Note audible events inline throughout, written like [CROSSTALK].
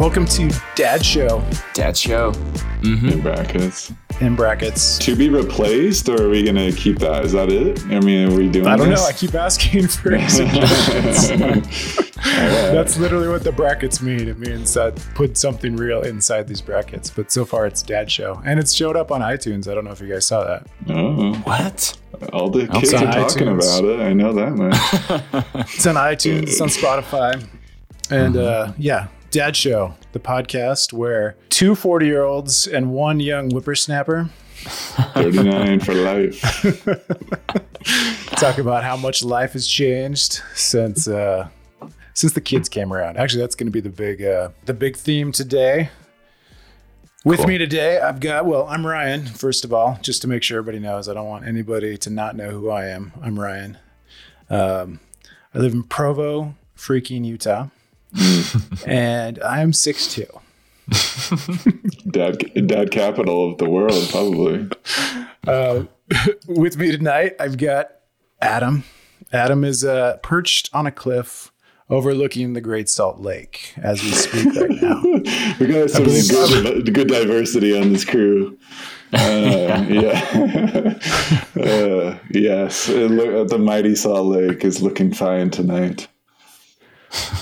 Welcome to Dad Show Dad show. Mm-hmm. in brackets. in brackets. To be replaced, or are we gonna keep that? Is that it? I mean, are we doing? I don't know. I keep asking for [LAUGHS] suggestions. [LAUGHS] [LAUGHS] That's literally what the brackets mean. It means that put something real inside these brackets. But so far, it's Dad Show, and it's showed up on iTunes. I don't know if you guys saw that. Oh, What? all the kids on are talking iTunes. about it. I know that much. [LAUGHS] It's on iTunes. It's on Spotify, and uh, yeah, Dad Show, the podcast where two 40 year olds and one young whippersnapper Thirty-nine for life. [LAUGHS] talk about how much life has changed since uh, since the kids came around. Actually, that's going to be the big uh, the big theme today. With me today, I've got well, I'm Ryan. First of all, just to make sure everybody knows, I don't want anybody to not know who I am. I'm Ryan. Um, I live in Provo, freaking Utah, [LAUGHS] and I'm 6'2". Dad, dad capital of the world, probably. [LAUGHS] With me tonight, I've got Adam. Adam is uh, perched on a cliff overlooking the Great Salt Lake as we speak right now. [LAUGHS] We got some believe- good, good diversity on this crew. Uh, [LAUGHS] yeah. [LAUGHS] uh, yes. It look, the mighty Salt Lake is looking fine tonight.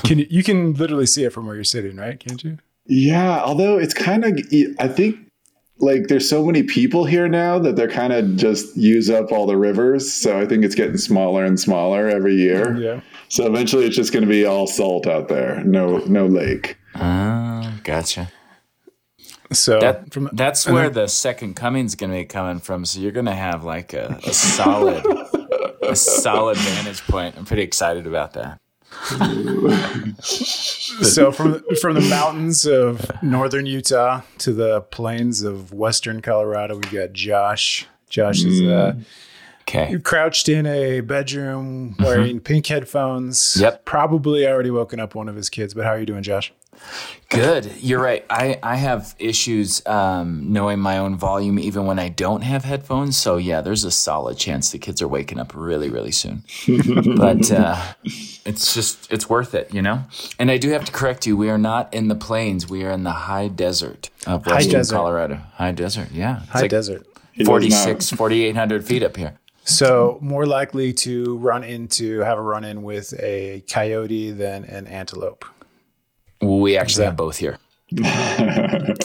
Can you, you can literally see it from where you're sitting, right? Can't you? Yeah, although it's kind of, I think like there's so many people here now that they're kind of just use up all the rivers. So I think it's getting smaller and smaller every year. Yeah. So eventually it's just going to be all salt out there. No, no lake. Oh, gotcha. So That from that's where the second coming's gonna be coming from. So you're gonna have like a, a solid, a solid vantage point. I'm pretty excited about that. [LAUGHS] so from from the mountains of northern Utah to the plains of western Colorado, we've got Josh. Josh is uh, Okay. crouched in a bedroom wearing pink headphones. Yep. Probably already woken up one of his kids. But how are you doing, Josh? Good. You're right. I, I have issues um, knowing my own volume even when I don't have headphones. So, yeah, there's a solid chance the kids are waking up really, really soon. [LAUGHS] but uh, it's just, it's worth it, you know? And I do have to correct you. We are not in the plains. We are in the high desert of High western desert. Colorado. High desert, yeah. It's High like desert. He 46, 4,800 feet up here. So more likely to run into have a run in with a coyote than an antelope. We actually that- have both here. [LAUGHS]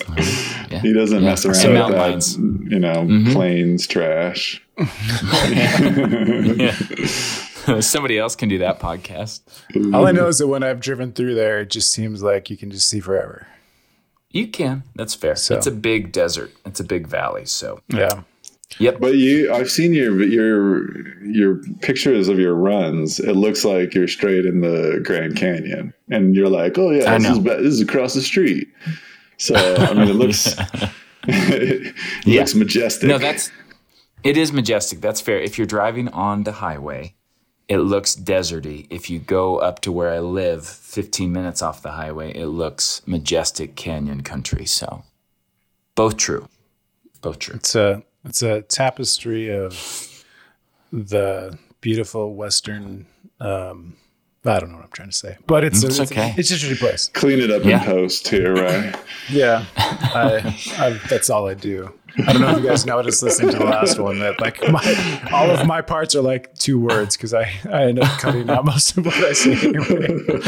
He doesn't Yeah. mess around Some with that, lions. you know, mm-hmm. planes trash. [LAUGHS] Somebody else can do that podcast. All I know is that when I've driven through there, it just seems like you can just see forever. You can. That's fair. So- It's a big desert. It's a big valley. So, Yeah. Yep. But you, I've seen your your your pictures of your runs. It looks like you're straight in the Grand Canyon, and you're like, "Oh yeah, this is, know. this is across the street." So I mean, it looks [LAUGHS] [LAUGHS] it Yeah. looks majestic. No, that's it is majestic. That's fair. If you're driving on the highway, it looks deserty. If you go up to where I live, 15 minutes off the highway, it looks majestic canyon country. So, both true. Both true. It's a it's a tapestry of the beautiful western. Um, I don't know what I'm trying to say, but it's It's a, it's, okay. it's just a place. clean it up Yeah. in post too, right? Yeah, I, I, that's all I do. I don't know if you guys noticed listening to the last one that like my all of my parts are like two words because I I end up cutting out most of what I say anyway.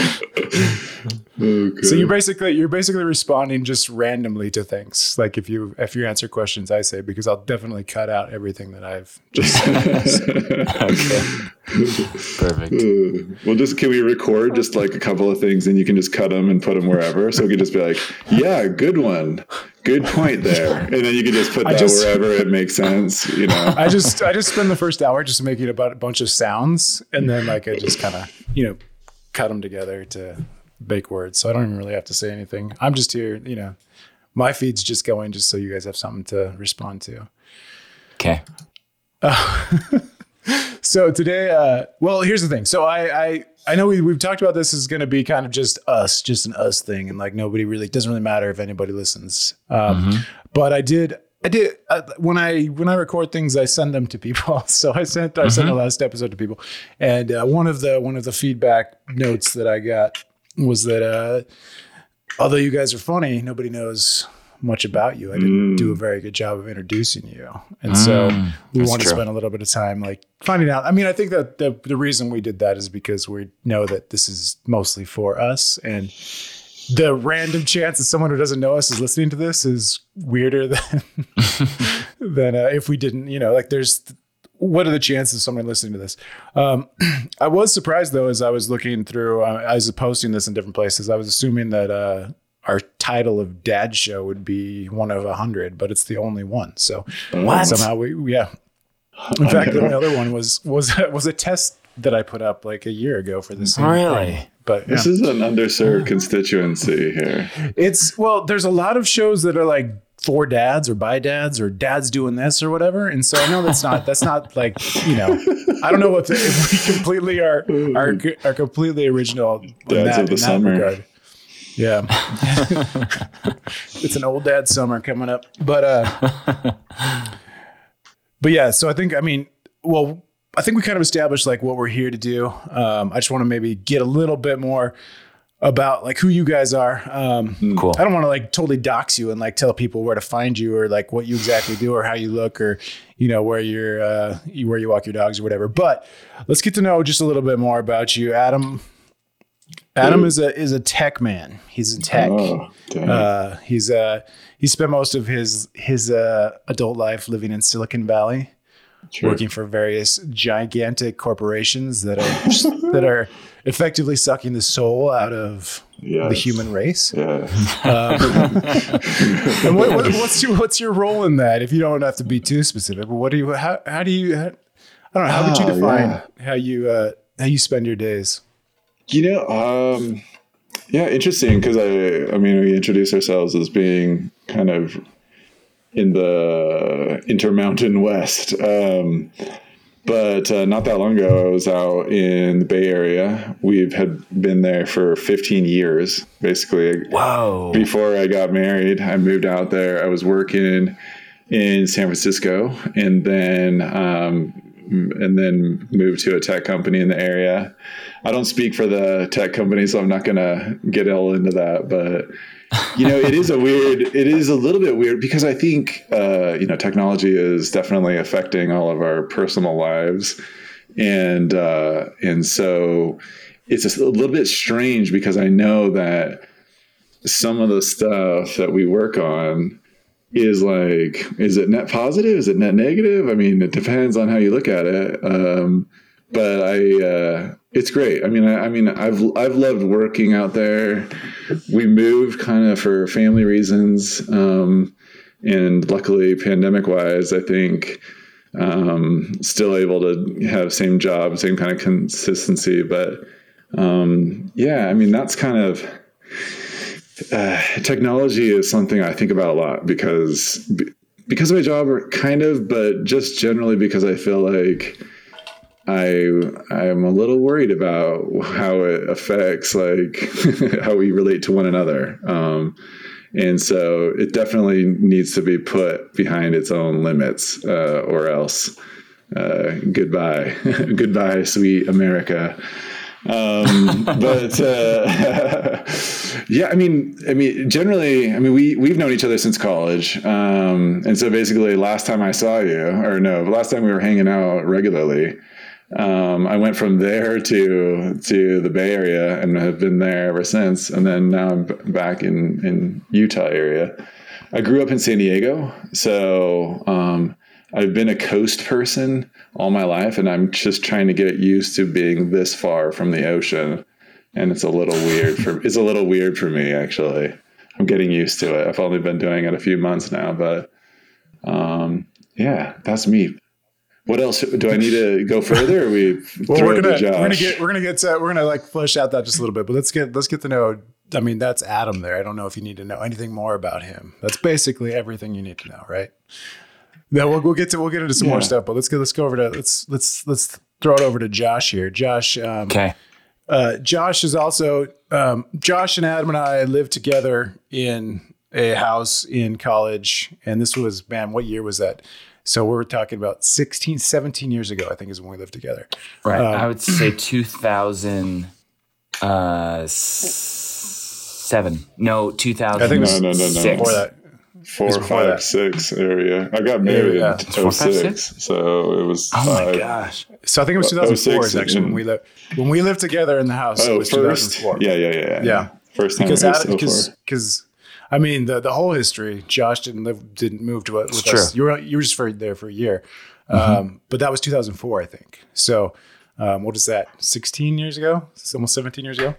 Okay. So you're basically you're basically responding just randomly to things. Like if you if you answer questions I say because I'll definitely cut out everything that I've just said. Perfect. Uh, well, just can we record just like a couple of things, and you can just cut them and put them wherever. So we can just be like, "Yeah, good one, good point there," [LAUGHS] and then you can just put I that just- wherever it makes sense. You know. I just I just spend the first hour just making about a bunch of sounds and then like I just kind of you know cut them together to make words. So I don't even really have to say anything. I'm just here, you know. My feed's just going just so you guys have something to respond to. Okay. [LAUGHS] So today, uh, well, here's the thing. So I, I, I know we, we've talked about this is going to be kind of just us, just an us thing, and like nobody really doesn't really matter if anybody listens. Um, But I did I did uh, when I when I record things, I send them to people. [LAUGHS] So I sent I sent the last episode to people, and uh, one of the one of the feedback notes that I got was that uh, although you guys are funny, nobody knows much about you. I didn't do a very good job of introducing you, and so we want to spend a little bit of time like finding out. I mean, I think that the the reason we did that is because we know that this is mostly for us and the random chance that someone who doesn't know us is listening to this is weirder than [LAUGHS] than uh, if we didn't. You know, like there's what are the chances of someone listening to this? Um, [CLEARS THROAT] I was surprised though as I was looking through. Uh, I was posting this in different places. I was assuming that uh, our title of Dad Show would be one of a hundred, but it's the only one. So What? somehow we yeah. In fact, the other one was was was a test that I put up like a year ago for this. Really? thing. But yeah. This is an underserved constituency here. It's well, there's a lot of shows that are like for dads or by dads or dads doing this or whatever. And so I know that's not that's not like you know I don't know if, if we completely are are are completely original in Dads that, of the in that summer. regard. Yeah, it's an old dad summer coming up, but uh, but yeah. So I think I mean, well, I think we kind of established like what we're here to do. Um, I just want to maybe get a little bit more about like who you guys are. Um, Cool. I don't want to like totally dox you and like tell people where to find you or like what you exactly do or how you look or you know where you're uh, where you walk your dogs or whatever. But let's get to know just a little bit more about you, Adam. Adam is a is a tech man. He's in tech. Oh. Uh, he's uh he spent most of his his uh, adult life living in Silicon Valley, Sure. working for various gigantic corporations that are [LAUGHS] that are effectively sucking the soul out of the human race. Yeah. [LAUGHS] And what, what, what's your what's your role in that? If you don't have to be too specific, but what do you how how do you how, I don't know how would you Ah, define yeah. how you uh, how you spend your days? You know, um, yeah, interesting because I, I mean, we introduce ourselves as being kind of in the Intermountain West. Um, but uh, not that long ago, I was out in the Bay Area. We've had been there for 15 years, basically. Wow! Before I got married, I moved out there. I was working in San Francisco, and then um, and then moved to a tech company in the area. I don't speak for the tech company, so I'm not going to get all into that. But you know, it is a weird. It is a little bit weird because I think uh, you know technology is definitely affecting all of our personal lives, and uh, and so it's a little bit strange because I know that some of the stuff that we work on is like is it net positive is it net negative i mean it depends on how you look at it um, but i uh, it's great. I mean I, I mean i've i've loved working out there. We moved kind of for family reasons um, and luckily pandemic wise i think um, still able to have same job same kind of consistency but um, yeah i mean that's kind of uh, technology is something I think about a lot because because of my job, kind of, but just generally because I feel like I I'm a little worried about how it affects like [LAUGHS] how we relate to one another. Um, and so it definitely needs to be put behind its own limits, uh, or else uh, goodbye, [LAUGHS] goodbye, sweet America. Um, [LAUGHS] but uh, yeah, I mean, I mean, generally, I mean, we we've known each other since college, um, and so basically, last time I saw you, or no, last time we were hanging out regularly, um, I went from there [LAUGHS] to to the Bay Area and have been there ever since. And then now I'm back in in Utah area. I grew up in San Diego, so um, I've been a coast person all my life, and I'm just trying to get used to being this far from the ocean. And it's a little weird for it's a little weird for me actually. I'm getting used to it. I've only been doing it a few months now, but um, yeah, that's me. What else do I need to go further? Or we [LAUGHS] Well, throw we're gonna Josh? we're gonna get we're gonna get to, we're gonna like flesh out that just a little bit, but let's get let's get to know. I mean, that's Adam there. I don't know if you need to know anything more about him. That's basically everything you need to know, right? Yeah, we'll, we'll get to we'll get into some more stuff, but let's go let's go over to let's let's let's throw it over to Josh here. Josh, um, Okay. uh, Josh is also um, Josh and Adam and I lived together in a house in college, and this was man, what year was that? So we're talking about 16, 17 years ago, I think, is when we lived together. Right. Um, I would [CLEARS THROAT] say 2007. No, 2006. I think it was No, no, no, no. before that. Four, before five, that. six area. I got married Yeah. in Four, five, 06, so it was Oh my gosh. So I think it was Uh, 2004 is 06 actually when we lived when we lived together in the house. it Oh, was first? 2004. Yeah, yeah, yeah, Yeah. First time because it was that because because I mean the the whole history. Josh didn't live didn't move to it with true. us. You were you were just for, there for a year, Mm-hmm. um, but that was 2004, I think. So um, what is that? 16 years ago? It's almost 17 years ago.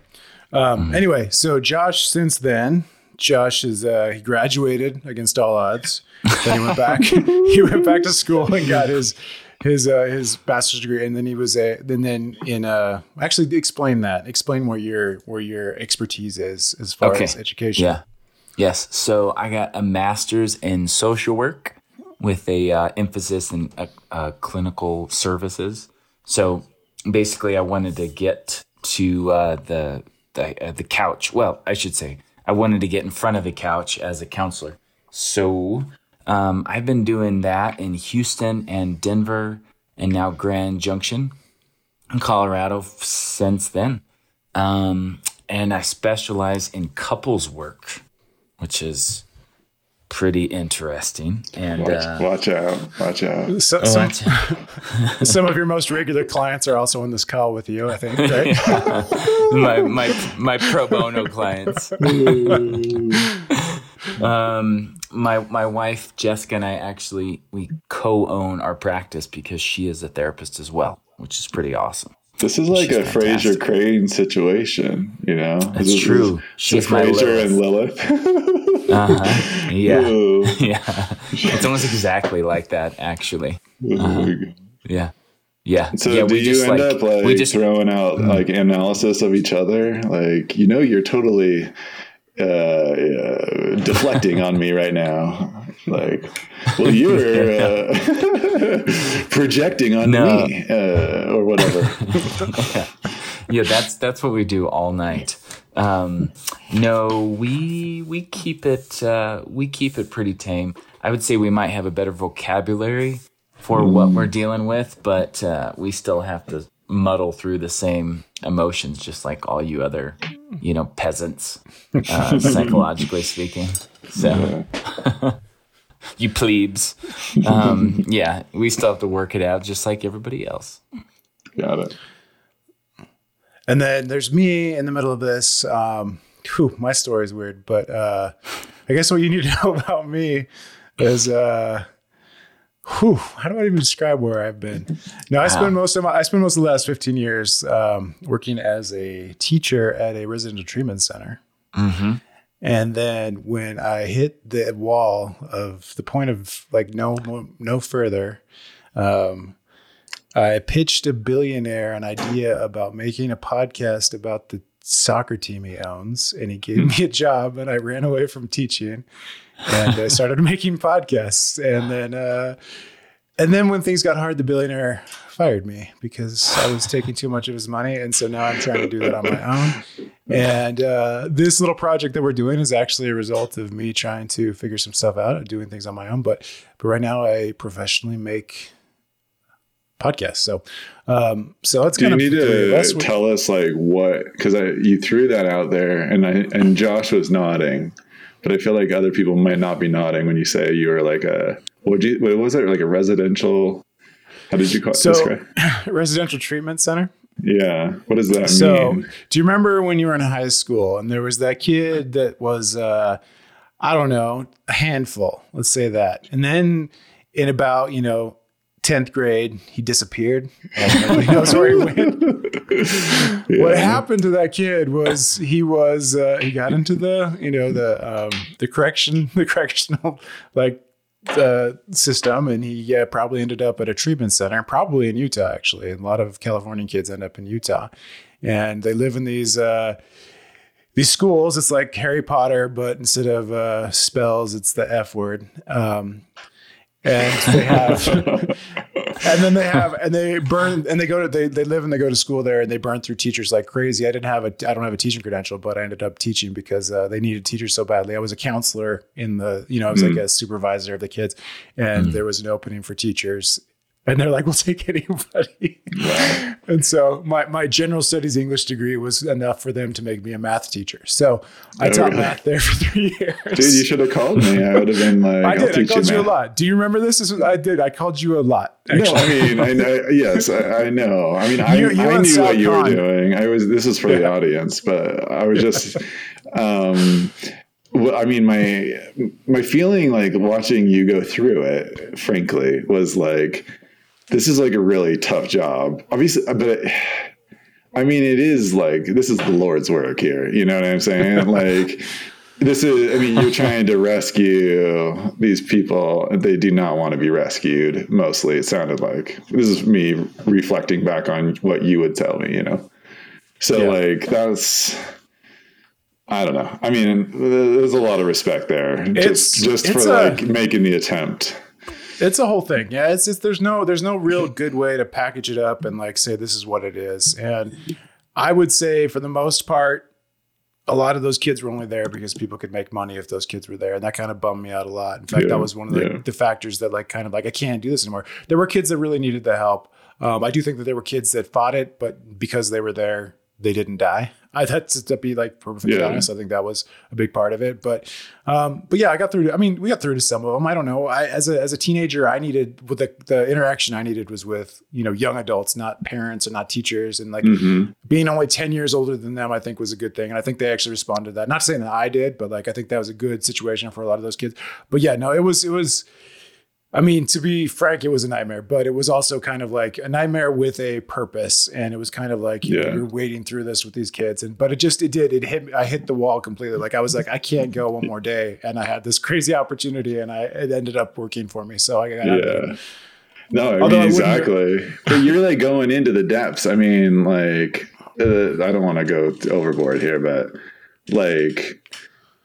Um, Mm-hmm. Anyway, so Josh since then. Josh is uh, he graduated against all odds. Then he went back. [LAUGHS] [LAUGHS] he went back to school and got his his uh, his bachelor's degree, and then he was a then then in uh actually explain that explain where your where your expertise is as far Okay. as education. Yeah. Yes. So I got a master's in social work with a uh, emphasis in uh, uh, clinical services. So basically, I wanted to get to uh, the the the couch. Well, I should say I wanted to get in front of the couch as a counselor. So um, I've been doing that in Houston and Denver, and now Grand Junction in Colorado since then. Um, and I specialize in couples work, which is pretty interesting. And Watch, uh, watch out. Watch out. So, some, [LAUGHS] [LAUGHS] some of your most regular clients are also on this call with you, I think, right? [LAUGHS] my my my pro bono clients. um, my my wife Jessica and I actually we co-own our practice because she is a therapist as well, which is pretty awesome. This is like She's a Frasier. Crane situation, you know? That's This true. So She's my Frasier and Lilith. Lilith. Uh-huh. [LAUGHS] Yeah, [LAUGHS] yeah. [LAUGHS] It's almost exactly like that, actually. Yeah, yeah. So yeah, do you end up like we just Mm. throwing out like analysis of each other? Like you know, you're totally uh, uh, deflecting on me right now. Like, [LAUGHS] well, you're uh, [LAUGHS] projecting on No. me uh, or whatever. [LAUGHS] yeah, that's that's what we do all night. Um, no, we we keep it uh, we keep it pretty tame. I would say we might have a better vocabulary for what we're dealing with, but uh, we still have to muddle through the same emotions, just like all you other, you know, peasants, uh, psychologically speaking. So. You plebes. Um, yeah, we still have to work it out just like everybody else. Got it. And then there's me in the middle of this. Um, whew, my story is weird, but uh, I guess what you need to [LAUGHS] know about me is, uh, whew, how do I even describe where I've been? No, I spent most of my, I spent most of the last 15 years um, working as a teacher at a residential treatment center. And then when I hit the wall of the point of like no no further, um, I pitched a billionaire an idea about making a podcast about the soccer team he owns, and he gave me a job, and I ran away from teaching, and I started [LAUGHS] making podcasts, and then uh, and then when things got hard, the billionaire fired me because I was taking too much of his money, and so now I'm trying to do that on my own. And uh, this little project that we're doing is actually a result of me trying to figure some stuff out, and doing things on my own. But but right now, I professionally make podcasts. So um, so that's Do kind you of need the three of us. to tell us like what? Because I you threw that out there, and I and Josh was nodding, but I feel like other people might not be nodding when you say you were like a what you what was it like a residential? How did you call it? So- describe? [CLEARS THROAT] residential treatment center. Yeah, what does that So, mean? do you remember when you were in high school and there was that kid that was, uh, I don't know, a handful, let's say that. And then in about, you know, 10th grade, he disappeared nobody knows where he went. What happened to that kid was he was, uh, he got into the, you know, the, um, the correction, [LAUGHS] the correctional, like, uh, system and he probably ended up at a treatment center, probably in Utah, actually. A lot of Californian kids end up in Utah and they live in these, uh, these schools. It's like Harry Potter, but instead of uh, spells, it's the F word. Um, and they have [LAUGHS] and then they have and they burn and they go to they, they live and they go to school there and they burn through teachers like crazy. I didn't have a I don't have a teaching credential, but I ended up teaching because uh, they needed teachers so badly. I was a counselor in the you know I was mm. like a supervisor of the kids, and mm. there was an opening for teachers and they're like, "We'll take anybody." Wow. and so my my general studies English degree was enough for them to make me a math teacher. So I oh, taught really? math there [LAUGHS] for three years. Dude, you should have called me. I would have been like, I did. I called you, you a lot. Do you remember this? this was, I did. I called you a lot. Actually. No, I mean, I know. Yes, I, I know. I mean, I, you, you I knew what you were doing. I was. This is for yeah. the audience, but I was just. um well, I mean, my my feeling like watching you go through it, frankly, was like this is like a really tough job. Obviously, uh, but I mean, it is like this is the Lord's work here. You know what I'm saying? [LAUGHS] like this is. I mean, you're trying to rescue these people. They do not want to be rescued. Mostly, it sounded like this is me reflecting back on what you would tell me. You know, so yeah. like that's. I don't know. I mean, there's a lot of respect there, it's, just just for a, like making the attempt. It's a whole thing. Yeah, it's just there's no there's no real good way to package it up and like say this is what it is. And I would say for the most part, a lot of those kids were only there because people could make money if those kids were there, and that kind of bummed me out a lot. In fact, yeah, that was one of the, yeah. the, factors that like kind of like I can't do this anymore. There were kids that really needed the help. Um, I do think that there were kids that fought it, but because they were there, they didn't die. I that's to be like perfectly yeah. honest. I think that was a big part of it. But um, but yeah, I got through. To, I mean, we got through to some of them. I don't know. I as a as a teenager, I needed with the the interaction I needed was with you know young adults, not parents or not teachers, and like mm-hmm. being only ten years older than them, I think was a good thing. And I think they actually responded to that. Not saying that I did, but like I think that was a good situation for a lot of those kids. But yeah, no, it was it was I mean, to be frank, it was a nightmare, but it was also kind of like a nightmare with a purpose. And it was kind of like you yeah. know, you're wading through this with these kids. And but it just it did. It hit I hit the wall completely. Like I was like, I can't go one more day. And I had this crazy opportunity and I it ended up working for me. So I got yeah. No, mean, exactly. but you're like going into the depths. I mean, like uh, I don't want to go overboard here, but like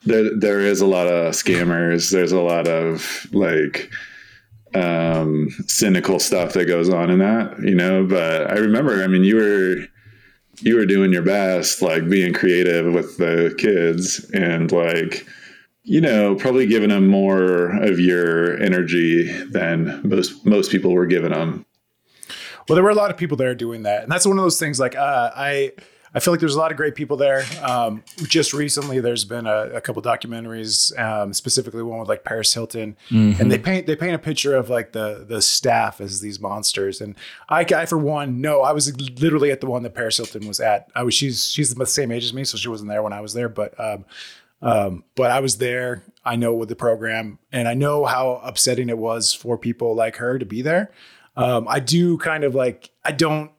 there there is a lot of scammers. There's a lot of like um, cynical stuff that goes on in that, you know. But I remember, I mean, you were you were doing your best, like being creative with the kids, and like you know, probably giving them more of your energy than most most people were giving them. Well, there were a lot of people there doing that, and that's one of those things. Like uh, I I feel like there's a lot of great people there. Um, just recently, there's been a, a couple documentaries, um, specifically one with like Paris Hilton, mm-hmm. and they paint they paint a picture of like the the staff as these monsters. And I, I for one, no, I was literally at the one that Paris Hilton was at. I was she's she's the same age as me, so she wasn't there when I was there, but. Um, um, but I was there. I know with the program, and I know how upsetting it was for people like her to be there. Um, I do kind of like I don't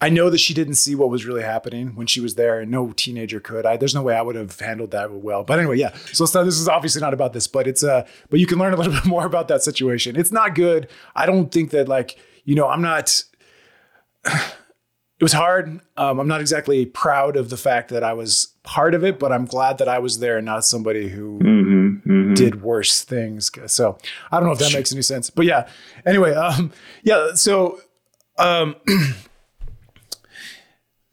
I know that she didn't see what was really happening when she was there, and no teenager could. I, there's no way I would have handled that well. But anyway, yeah. So not, this is obviously not about this, but it's uh, but you can learn a little [LAUGHS] bit more about that situation. It's not good. I don't think that like you know I'm not. [SIGHS] it was hard. Um, I'm not exactly proud of the fact that I was part of it, but I'm glad that I was there and not somebody who mm-hmm, mm-hmm. did worse things. So I don't know if that makes any sense, but yeah. Anyway, um, yeah. So. Um, [CLEARS THROAT]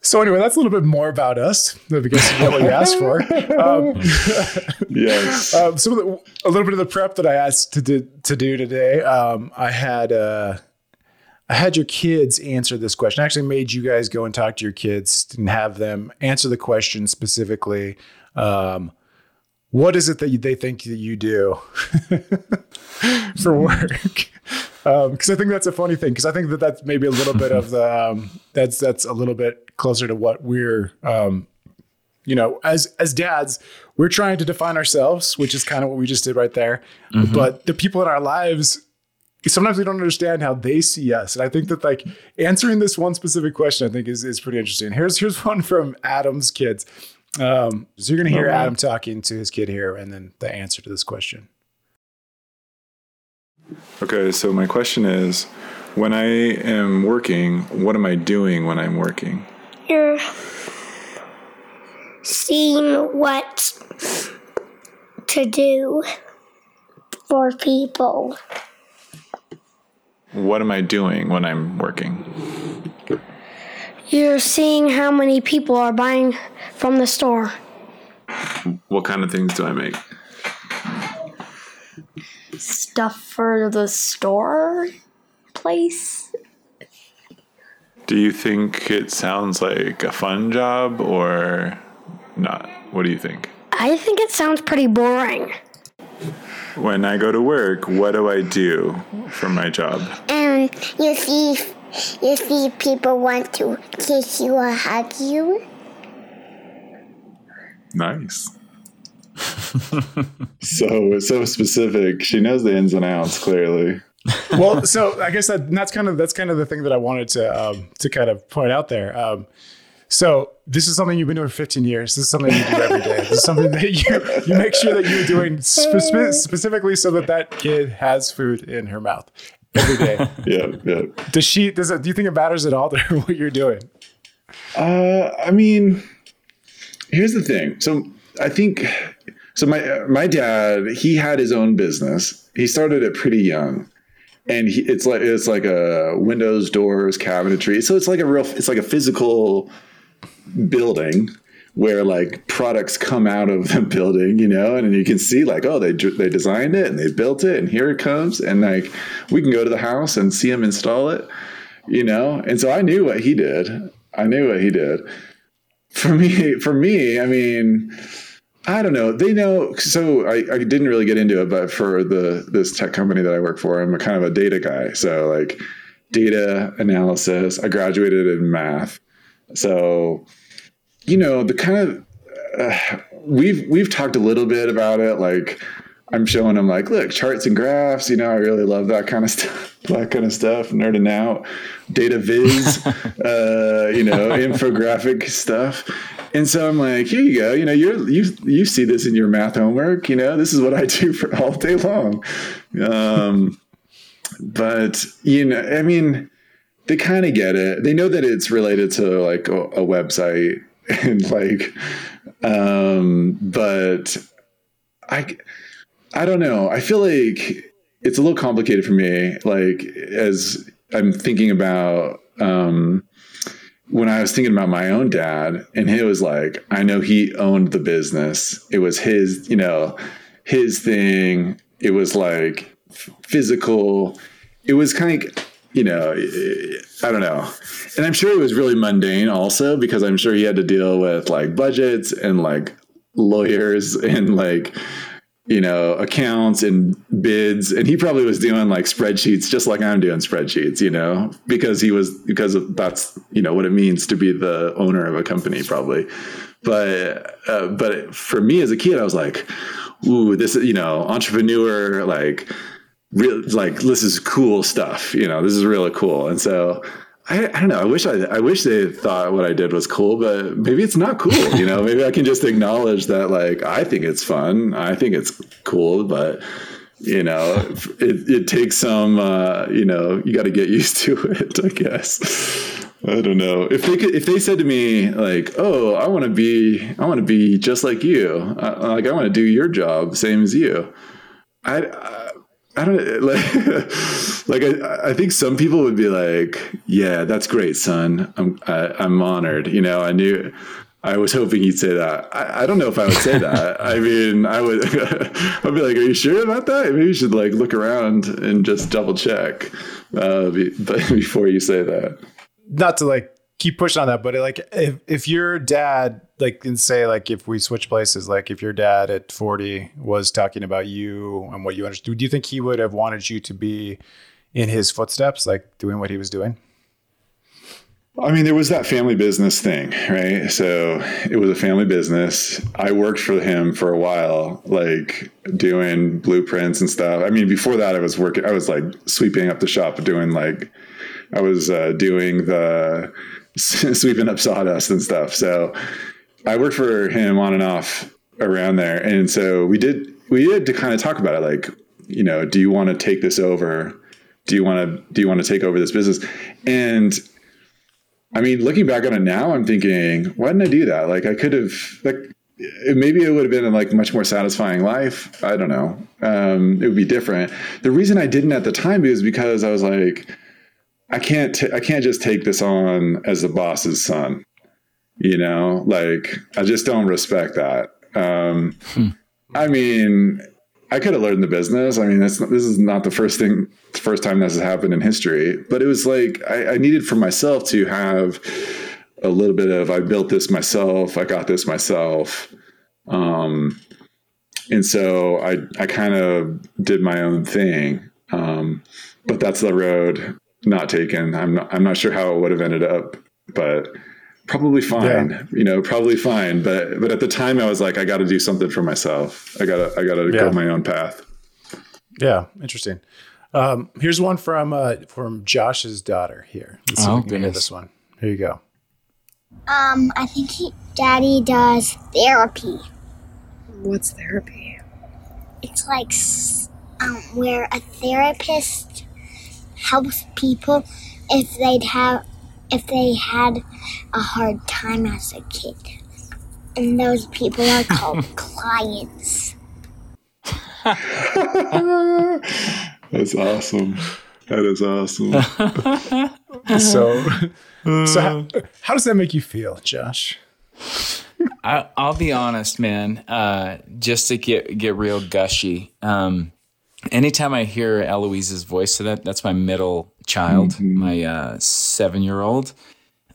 So anyway, that's a little bit more about us. I guess is what you asked for. Um, [LAUGHS] yes. Um, some of the, a little bit of the prep that I asked to do, to do today. Um, I had uh, I had your kids answer this question. I actually made you guys go and talk to your kids and have them answer the question specifically. Um, what is it that they think that you do [LAUGHS] for work? Because um, I think that's a funny thing. Because I think that that's maybe a little bit of the [LAUGHS] um, that's that's a little bit closer to what we're um, you know as as dads we're trying to define ourselves, which is kind of what we just did right there. Mm-hmm. But the people in our lives. Sometimes we don't understand how they see us, and I think that like answering this one specific question, I think is is pretty interesting. Here's here's one from Adam's kids. Um, so you're going to hear oh, Adam talking to his kid here, and then the answer to this question. Okay, so my question is when I am working, what am I doing when I'm working? You're seeing what to do for people. what am I doing when I'm working? You're seeing how many people are buying from the store. What kind of things do I make? Stuff for the store place. Do you think it sounds like a fun job or not? What do you think? I think it sounds pretty boring. When I go to work, what do I do for my job? And you see, you see people want to kiss you or hug you. Nice. So so specific. She knows the ins and outs clearly. well, so I guess that that's kind of that's kind of the thing that I wanted to um, to kind of point out there. Um, so this is something you've been doing for 15 years. This is something you do every day. This is something that you you make sure that you're doing spe- specifically so that that kid has food in her mouth every day. [LAUGHS] yeah, yeah. Does she? Does it? Do you think it matters at all to her [LAUGHS] what you're doing? Uh, I mean, here's the thing. So I think so. My uh, my dad, he had his own business. He started it pretty young and he, it's like it's like a windows, doors, cabinetry. So it's like a real, it's like a physical building where like products come out of the [LAUGHS] building, you know, and you can see like, oh, they they designed it and they built it, and here it comes, and like we can go to the house and see him install it, you know. And so I knew what he did. I knew what he did. For me, for me, I mean, I don't know. They know. So I, I didn't really get into it, but for the this tech company that I work for, I'm a kind of a data guy. So like data analysis. I graduated in math. So you know the kind of uh, we've we've talked a little bit about it. Like I'm showing them like, look, charts and graphs. You know, I really love that kind of [LAUGHS] stuff. That kind of stuff, nerding out, data viz, [LAUGHS] uh, you know, infographic stuff. And so I'm like, here you go. You know, you're you you see this in your math homework. You know, this is what I [LAUGHS] do for all day long. Um, but you know, I mean, they kind of get it. They know that it's related to like a, a website [LAUGHS] and like, um, but I I don't know. I feel like it's a little complicated for me. Like as I'm thinking about. Um, when I was thinking about my own dad, and he was like, I know he owned the business. It was his, you know, his thing. It was like physical. It was kind of, you know, I don't know. And I'm sure it was really mundane also because I'm sure he had to deal with like budgets and like lawyers [LAUGHS] and like you know, accounts and bids. And he probably was doing like spreadsheets, just like I'm doing spreadsheets, you know, because he was, because of, that's, you know, what it means to be the owner of a company, probably. But, uh, but for me as a kid, I was like, ooh, this is, you know, entrepreneur, like, real, like, this is cool stuff, you know, this is really cool. And so, I, I, don't know. I wish I, I wish they thought what I did was cool, but maybe it's not cool. You know, maybe I can just acknowledge that, like, I think it's fun. I think it's cool, but you know, it, it takes some, uh, you know, you got to get [LAUGHS] used to it, I guess. I don't know if they could, if they said to me like, "Oh, I want to be, I want to be just like you. I, like, I want to do your job, same as you." I, I don't like [LAUGHS] like I, I think some people would be like, yeah, that's great, son. I'm I, am i am honored. You know, I knew I was hoping he'd say that. I, I don't know if I would say that. [LAUGHS] I mean, I would [LAUGHS] I'd be like, are you sure about that? Maybe you should like look around and just double check uh, be, but before you say that. Not to like keep pushing on that, but like if if your dad like and say like if we switch places, like if your dad at 40 was talking about you and what you understood, do you think he would have wanted you to be in his footsteps, like doing what he was doing? I mean, there was that family business thing, right? So it was a family business. I worked for him for a while, like doing blueprints and stuff. I mean, before that, I was working, I was like sweeping up the shop, doing like, I was uh, doing the [LAUGHS] sweeping up sawdust and stuff. So I worked for him on and off around there. And so we did, we had to kind of talk about it. Like, you know, do you want to take this over? Do you want to, do you want to take over this business? And I mean, looking back on it now, I'm thinking, why didn't I do that? Like I could have, like, maybe it would have been like much more satisfying life. I don't know. Um, it would be different. The reason I didn't at the time is because I was like, I can't, t- I can't just take this on as the boss's son. You know, like I just don't respect that. Um, hmm. I mean, I could have learned the business. I mean, this is not the first thing, the first time this has happened in history. But it was like I, I needed for myself to have a little bit of I built this myself. I got this myself. Um, and so I I kind of did my own thing. Um, but that's the road not taken. I'm not I'm not sure how it would have ended up, but probably fine yeah. you know probably fine. But but at the time i was like i got to do something for myself. I gotta i gotta yeah. go my own path. Yeah interesting. Um, here's one from uh, from josh's daughter here. Let's see oh, if we can this one. Here you go. Um i think he, daddy does therapy. What's therapy? It's like um, where a therapist helps people if they'd have if they had a hard time as a kid. And those people are called [LAUGHS] clients. [LAUGHS] That's awesome. That is awesome. [LAUGHS] so, so how, how, does that make you feel, Josh? I, will be honest, man. Uh, just to get get real gushy. Um, anytime I hear Eloise's voice, so that that's my middle child, mm-hmm. my uh, seven year old.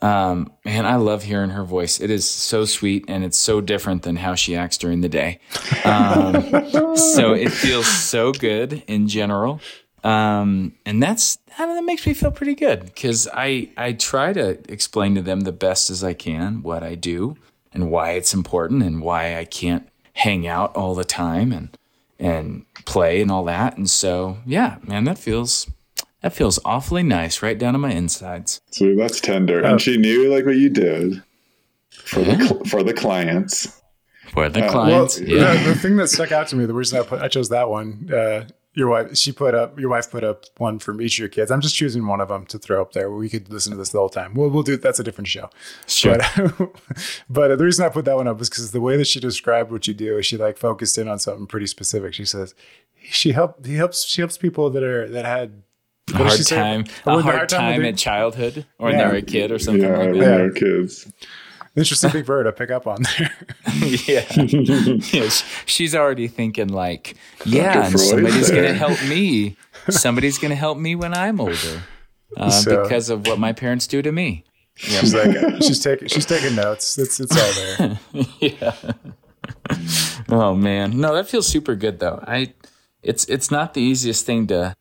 Um, man, I love hearing her voice. It is so sweet and it's so different than how she acts during the day. Um, [LAUGHS] so it feels so good in general. Um, and that's I mean, that makes me feel pretty good because I I try to explain to them the best as I can what I do and why it's important and why I can't hang out all the time and and play and all that. And so, yeah, man, that feels that feels awfully nice right down to my insides. So that's tender, and she knew like what you did for yeah. the for the clients. For the uh, clients, well, yeah. The thing that stuck out to me, the reason I put I chose that one. Uh, your wife, she put up. Your wife put up one from each of your kids. I'm just choosing one of them to throw up there. We could listen to this the whole time. We'll we'll do. That's a different show. Sure. But, [LAUGHS] but the reason I put that one up was because the way that she described what you do, is she like focused in on something pretty specific. She says she helped. He helps. She helps people that are that had a hard time, a hard, time, in childhood, or yeah. when they were a kid, or something yeah, like that. Yeah, kids. Interesting big bird to pick up on there. [LAUGHS] yeah. [LAUGHS] yeah. She's already thinking like, yeah, and somebody's going [LAUGHS] to help me. Somebody's going to help me when I'm older uh, so, because of what my parents do to me. Yeah. She's like, she's taking, she's taking notes. It's, it's all there. yeah. Oh man. No, that feels super good though. I, it's, it's not the easiest thing to,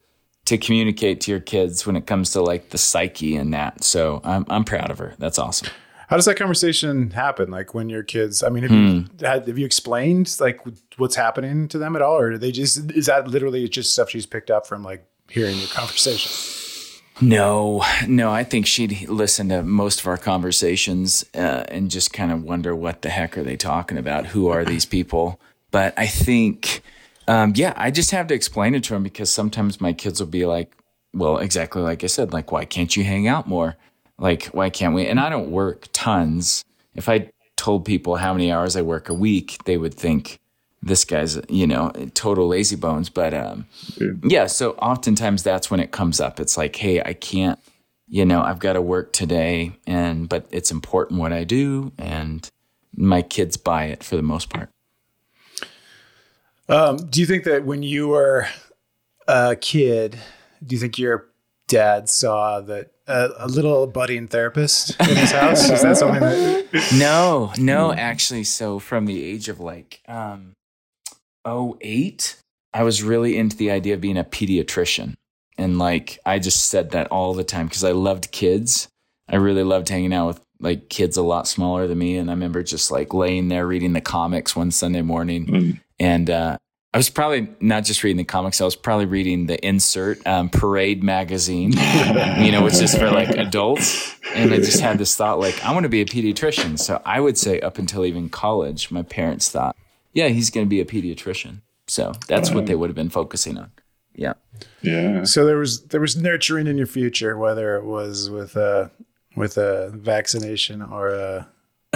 to communicate to your kids when it comes to like the psyche and that. So I'm, I'm proud of her. That's awesome. How does that conversation happen? Like when your kids, I mean, have hmm. you had, have you explained like what's happening to them at all? Or do they just, is that literally just stuff she's picked up from like hearing your conversation? No, no, I think she'd listen to most of our conversations uh, and just kind of wonder what the heck are they talking about? Who are these people? But I think, um, yeah, I just have to explain it to them because sometimes my kids will be like, well, exactly like I said, like, why can't you hang out more? Like, why can't we? And I don't work tons. If I told people how many hours I work a week, they would think this guy's, you know, total lazy bones. But um, yeah. yeah, so oftentimes that's when it comes up. It's like, hey, I can't, you know, I've got to work today, and but it's important what I do, and my kids buy it for the most part. Um, do you think that when you were a kid, do you think your dad saw that a, a little budding therapist in his house? Is that something that? [LAUGHS] No, no, actually. So from the age of like um, 08, I was really into the idea of being a pediatrician. And like, I just said that all the time because I loved kids. I really loved hanging out with like kids a lot smaller than me. And I remember just like laying there reading the comics one Sunday morning. Mm. And uh, I was probably not just reading the comics. I was probably reading the insert um, Parade magazine, [LAUGHS] you know, which is for like adults. And I just had this thought, like, I want to be a pediatrician. So I would say, up until even college, my parents thought, yeah, he's going to be a pediatrician. So that's what they would have been focusing on. Yeah. Yeah. So there was there was nurturing in your future, whether it was with a with a vaccination or a [LAUGHS]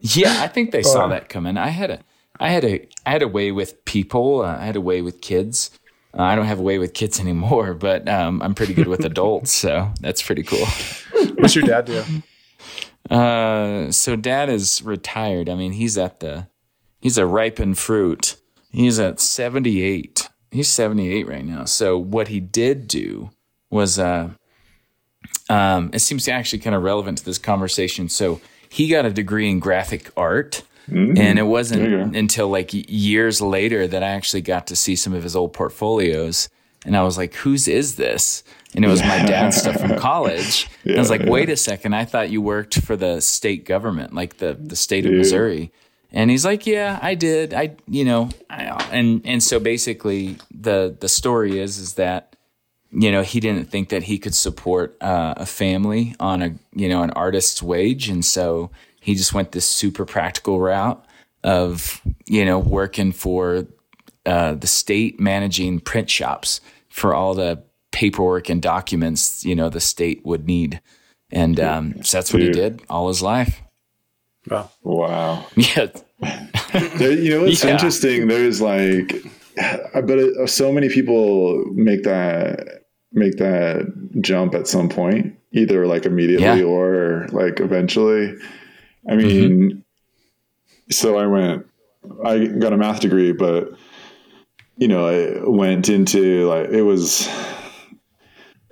yeah, I think they saw that coming. I had a, I had a, I had a way with people. Uh, I had a way with kids. Uh, I don't have a way with kids [LAUGHS] anymore, but um, I'm pretty good with adults, so that's pretty cool. What's your dad do? Uh, so dad is retired. I mean, he's at the, he's a ripened fruit. He's at 78. He's 78 right now. So what he did do was, uh, um, it seems to actually kind of relevant to this conversation. So he got a degree in graphic art. Mm-hmm. And it wasn't until like years later that I actually got to see some of his old portfolios. And I was like, whose is this? And it was my dad's stuff from [LAUGHS] college. And I was like, wait a second, I thought you worked for the state government, like the, the state of Missouri. And he's like, yeah, I did. I, you know, I, and, and so basically the, the story is, is that, you know, he didn't think that he could support uh, a family on a, you know, an artist's wage. And so he just went this super practical route of, you know, working for uh, the state managing print shops for all the paperwork and documents, you know, the state would need. And um, so that's what he did all his life. Well, Wow. [LAUGHS] Yeah. There- you know it's Yeah. interesting? There's like, but so many people make that make that jump at some point, either like immediately Yeah. or like eventually. I mean, so I went, I got a math degree, but you know, I went into like it was.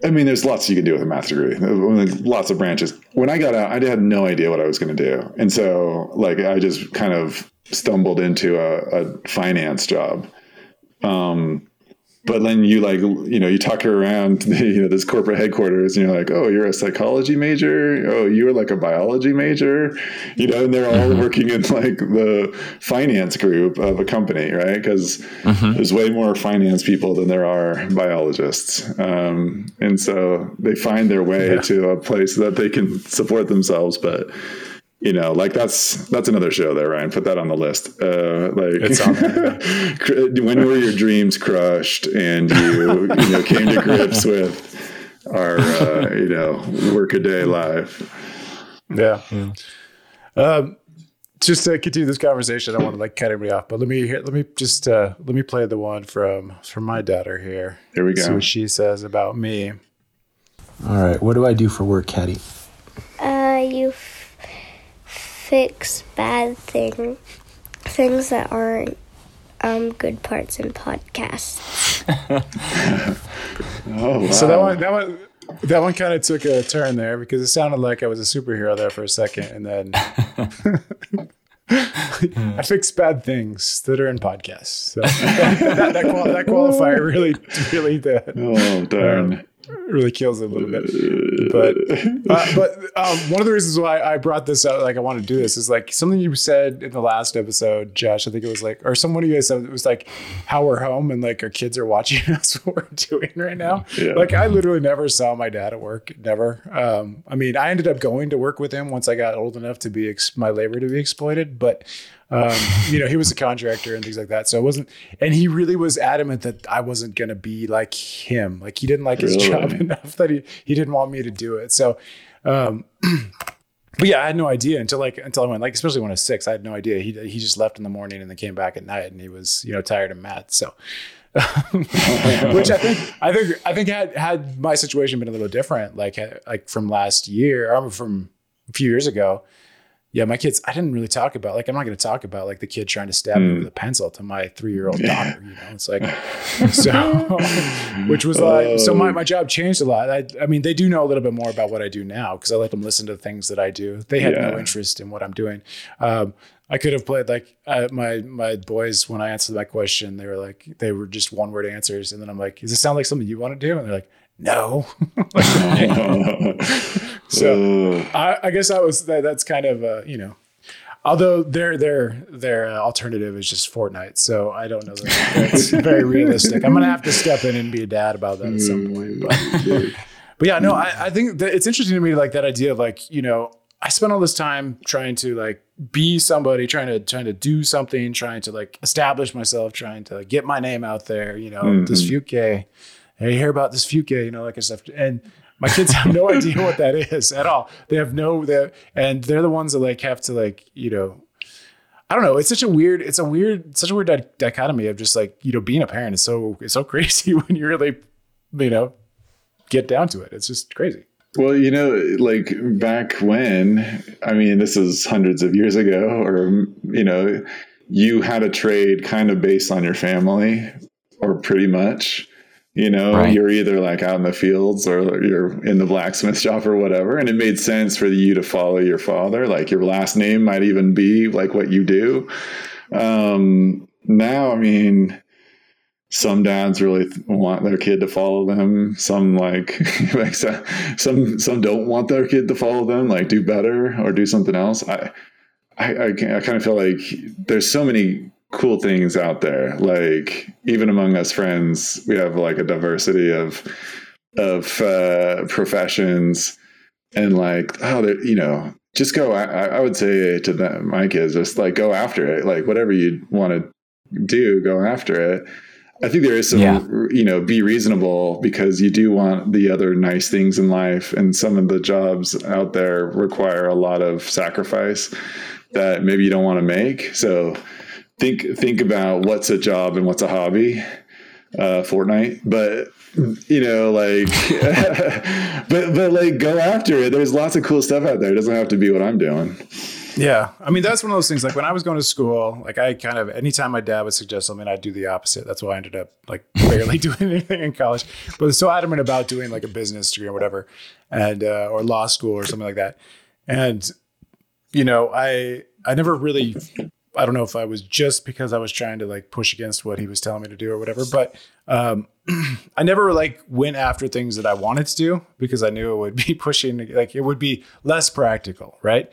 I mean, there's lots you can do with a math degree. Lots of branches. When I got out, I had no idea what I was going to do, and so like I just kind of stumbled into a, a finance job. Um, but then you like you know you talk her around [LAUGHS] you know this corporate headquarters and you're like oh you're a psychology major? Oh you're like a biology major? You know and they're all working in like the finance group of a company right? Because there's way more finance people than there are biologists. Um, and so they find their way to a place that they can support themselves but you know, like that's that's another show there, Ryan. Put that on the list. Uh, like, It's on [LAUGHS] when were your dreams crushed, and you you know [LAUGHS] came to grips with our uh, you know workaday life? yeah. Um, just to continue this conversation, I don't want to like cut everybody off, but let me hear, let me just uh, let me play the one from from my daughter here. Here we See go. what she says about me. All right, what do I do for work, Caddy? Uh, you f- fix bad thing, things that aren't um, good parts in podcasts. [LAUGHS] Oh, wow. So that one, that one, that one kind of took a turn there because it sounded like I was a superhero there for a second, and then [LAUGHS] [LAUGHS] I fix bad things that are in podcasts. So that, that, qual- that qualifier really, really, the, oh darn. Really kills it a little bit. But, uh, but um, one of the reasons why I brought this up, like I want to do this, is like something you said in the last episode, Josh. I think it was like, or someone of you guys said it was like how we're home and like our kids are watching [LAUGHS] us what we're doing right now. Yeah. Like I literally never saw my dad at work, never. Um, I mean, I ended up going to work with him once I got old enough to be ex- my labor to be exploited, but um, you know, he was a contractor and things like that. So it wasn't, and he really was adamant that I wasn't going to be like him. Like he didn't like his job [LAUGHS] enough that he, he didn't want me to do it. So, um, [CLEARS THROAT] but yeah, I had no idea until like, until I went, like, especially when I was six, I had no idea. He, he just left in the morning and then came back at night and he was, you know, tired of math. So, [LAUGHS] which I think, I think, I think had, had my situation been a little different, like, like from last year or from a few years ago, yeah, my kids, I didn't really talk about, like, I'm not going to talk about like the kid trying to stab me with a pencil to my three year old [LAUGHS] daughter, you know, it's like, [LAUGHS] so, [LAUGHS] which was like, so my, my job changed a lot. I, I mean, they do know a little bit more about what I do now because I let them listen to the things that I do. They had no interest in what I'm doing. Um, I could have played like uh, my my boys when I answered that question. They were like they were just one word answers, and then I'm like, "Does this sound like something you want to do?" And they're like, "No." [LAUGHS] So Uh, I, I guess that was that. That's kind of uh, you know, although their their their uh, alternative is just Fortnite. So I don't know that that's [LAUGHS] very realistic. I'm gonna have to step in and be a dad about that at some point. But, [LAUGHS] but yeah, no, I, I think that it's interesting to me like that idea of like you know I spent all this time trying to like be somebody, trying to trying to do something, trying to like establish myself, trying to get my name out there. You know, this Fuke. Hey, hear about this Fuke? You know, like and stuff. And My kids have no idea what that [LAUGHS] is at all. They have no, they and they're the ones that like have to like, you know, I don't know. It's such a weird, it's a weird, such a weird di- dichotomy of just like, you know, being a parent is so, it's so [LAUGHS] crazy when you really, you know, get down to it. It's just crazy. Well, you know, like back when, I mean, this is hundreds of years ago, or, you know, you had a trade kind of based on your family, or pretty much. You know, Right. you're either like out in the fields or you're in the blacksmith [LAUGHS] shop or whatever. And it made sense for you to follow your father. Like your last name might even be like what you do. Um, now, I mean, some dads really th- want their kid to follow them. Some like, [LAUGHS] like some some don't want their kid to follow them. Like do better or do something else. I I, I, I kind of feel like there's so many cool things out there. Like even among us friends, we have like a diversity of of uh, professions and like oh, you know, just go. I, I I would say to them, my kids, just like go after it. Like whatever you want to do, go after it. I think there is some, Yeah. you know, be reasonable because you do want the other nice things in life, and some of the jobs out there require a lot of sacrifice that maybe you don't want to make. So think think about what's a job and what's a hobby. Uh, Fortnite, but you know, like, [LAUGHS] but but like, go after it. There's lots of cool stuff out there. It doesn't have to be what I'm doing. Yeah. I mean, that's one of those things. Like when I was going to school, like I kind of, anytime my dad would suggest something, I'd do the opposite. That's why I ended up like barely [LAUGHS] doing anything in college, but I was so adamant about doing like a business degree or whatever, and, uh, or law school or something like that. And, you know, I, I never really, I don't know if I was just because I was trying to like push against what he was telling me to do or whatever, but, um, [CLEARS THROAT] I never like went after things that I wanted to do because I knew it would be [LAUGHS] pushing, like it would be less practical, right?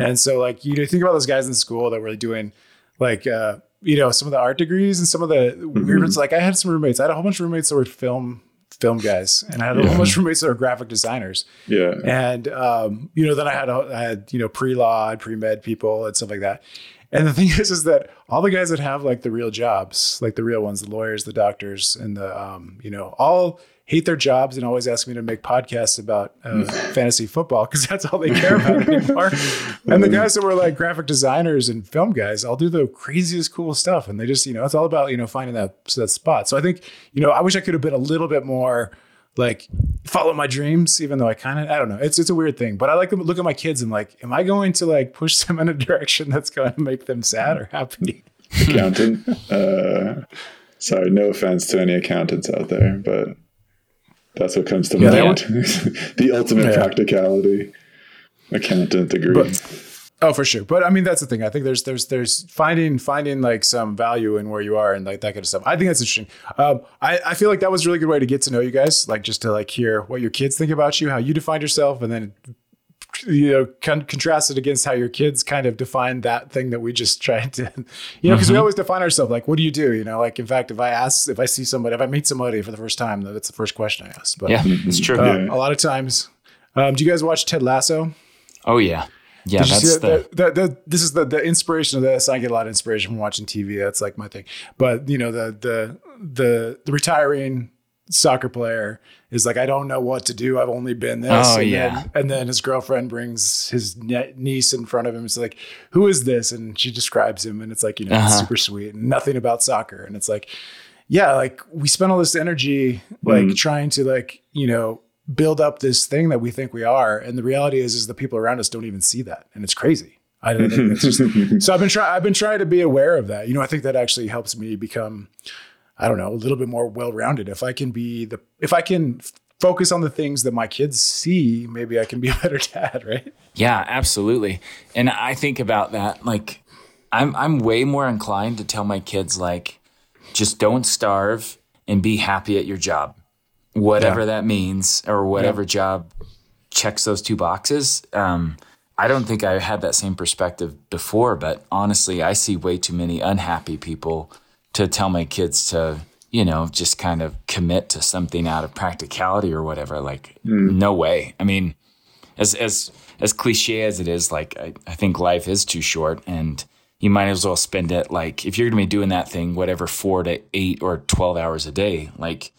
And so, like, you know, think about those guys in school that were doing, like, uh, you know, some of the art degrees and some of the weird. ones. like I had some roommates. I had a whole bunch of roommates that were film film guys, and I had a whole bunch of roommates that were graphic designers. Yeah. And um, you know, then I had a, I had you know pre law, and pre med people, and stuff like that. And the thing is, is that all the guys that have like the real jobs, like the real ones, the lawyers, the doctors, and the um, you know, all hate their jobs and always ask me to make podcasts about uh, fantasy football because that's all they care about anymore. and the guys that were like graphic designers and film guys, all do the craziest cool stuff, and they just you know, it's all about you know finding that that spot. So I think you know, I wish I could have been a little bit more like follow my dreams, even though I kind of I don't know. It's it's a weird thing, but I like to look at my kids and like, am I going to like push [LAUGHS] them in a direction that's going to make them sad or happy? accountant. [LAUGHS] uh, sorry, no offense to any accountants out there, but that's what comes to Yeah, mind. [LAUGHS] the ultimate Yeah. practicality. Accountant degree. But- Oh, for sure. But I mean, that's the thing. I think there's there's there's finding finding like some value in where you are and like that kind of stuff. I think that's interesting. Um, I I feel like that was a really good way to get to know you guys. Like just to like hear what your kids think about you, how you define yourself, and then you know con- contrast it against how your kids kind of define that thing that we just [LAUGHS] tried to you know because we always define ourselves like what do you do you know like in fact if i ask if i see somebody if i meet somebody for the first time that's the first question i ask but Yeah, it's true. um, a lot of times um, do you guys watch ted lasso Oh yeah, yeah. did That's see the that, that, that, this is the, the inspiration of this. I get a lot of inspiration from watching TV. That's like my thing. But you know, the the the the retiring soccer player is like, I don't know what to do. I've only been this. Oh, and yeah. Then, and then his girlfriend brings his niece in front of him. It's like, who is this? And she describes him, and it's like, you know, Uh-huh. super sweet and nothing about soccer. And it's like, yeah, like we spend all this energy like Mm-hmm. trying to like, you know, build up this thing that we think we are. And the reality is is the people around us don't even see that. And it's crazy. I don't think it's just [LAUGHS] so I've been trying I've been trying to be aware of that. You know, I think that actually helps me become I don't know, a little bit more well-rounded. If I can be the if I can focus on the things that my kids see, maybe I can be a better [LAUGHS] dad, right? Yeah, absolutely. And I think about that like I'm I'm way more inclined to tell my kids like just don't starve and be happy at your job. Whatever Yeah. that means or whatever job checks those two boxes. Um I don't think I had that same perspective before, but honestly, I see way too many unhappy people to tell my kids to, you know, just kind of commit to something out of practicality or whatever. Like, no way. I mean, as as as cliche as it is, like I, I think life is too short and you might as well spend it like if you're gonna be doing that thing, whatever four to eight or twelve hours a day, like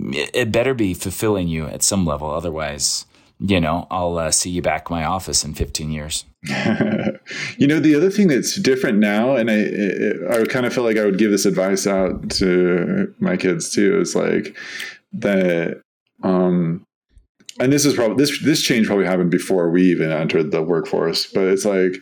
it, it better be fulfilling you at some level. Otherwise, you know, I'll uh, see you back in my office in 15 years. [LAUGHS] you know, the other thing that's different now, and I, I kind of feel like I would give this advice out to my kids too, is like that, um, and this is probably this this change probably happened before we even entered the workforce, but it's like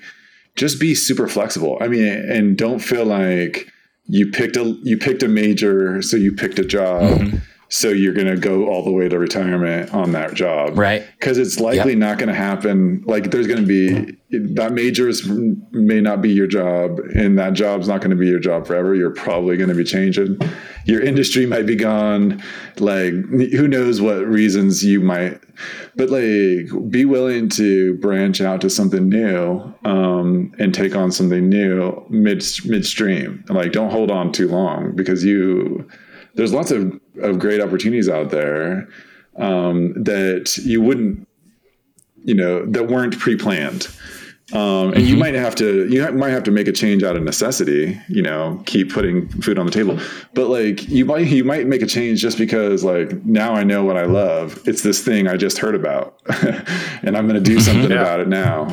just be super flexible. I mean, and don't feel like you picked a you picked a major, so you picked a job. Mm-hmm so you're going to go all the way to retirement on that job. Right. Because it's likely yep. not going to happen. Like there's going to be that majors may not be your job and that job's not going to be your job forever. You're probably going to be changing. Your industry might be gone. Like who knows what reasons you might but like be willing to branch out to something new um, and take on something new mid midstream. Like don't hold on too long because you there's lots of, of great opportunities out there um, that you wouldn't, you know, that weren't pre-planned. Um, and mm-hmm. you might have to you might have to make a change out of necessity you know keep putting food on the table but like you might you might make a change just because like now i know what i love it's this thing i just heard about [LAUGHS] and i'm going to do something yeah. about it now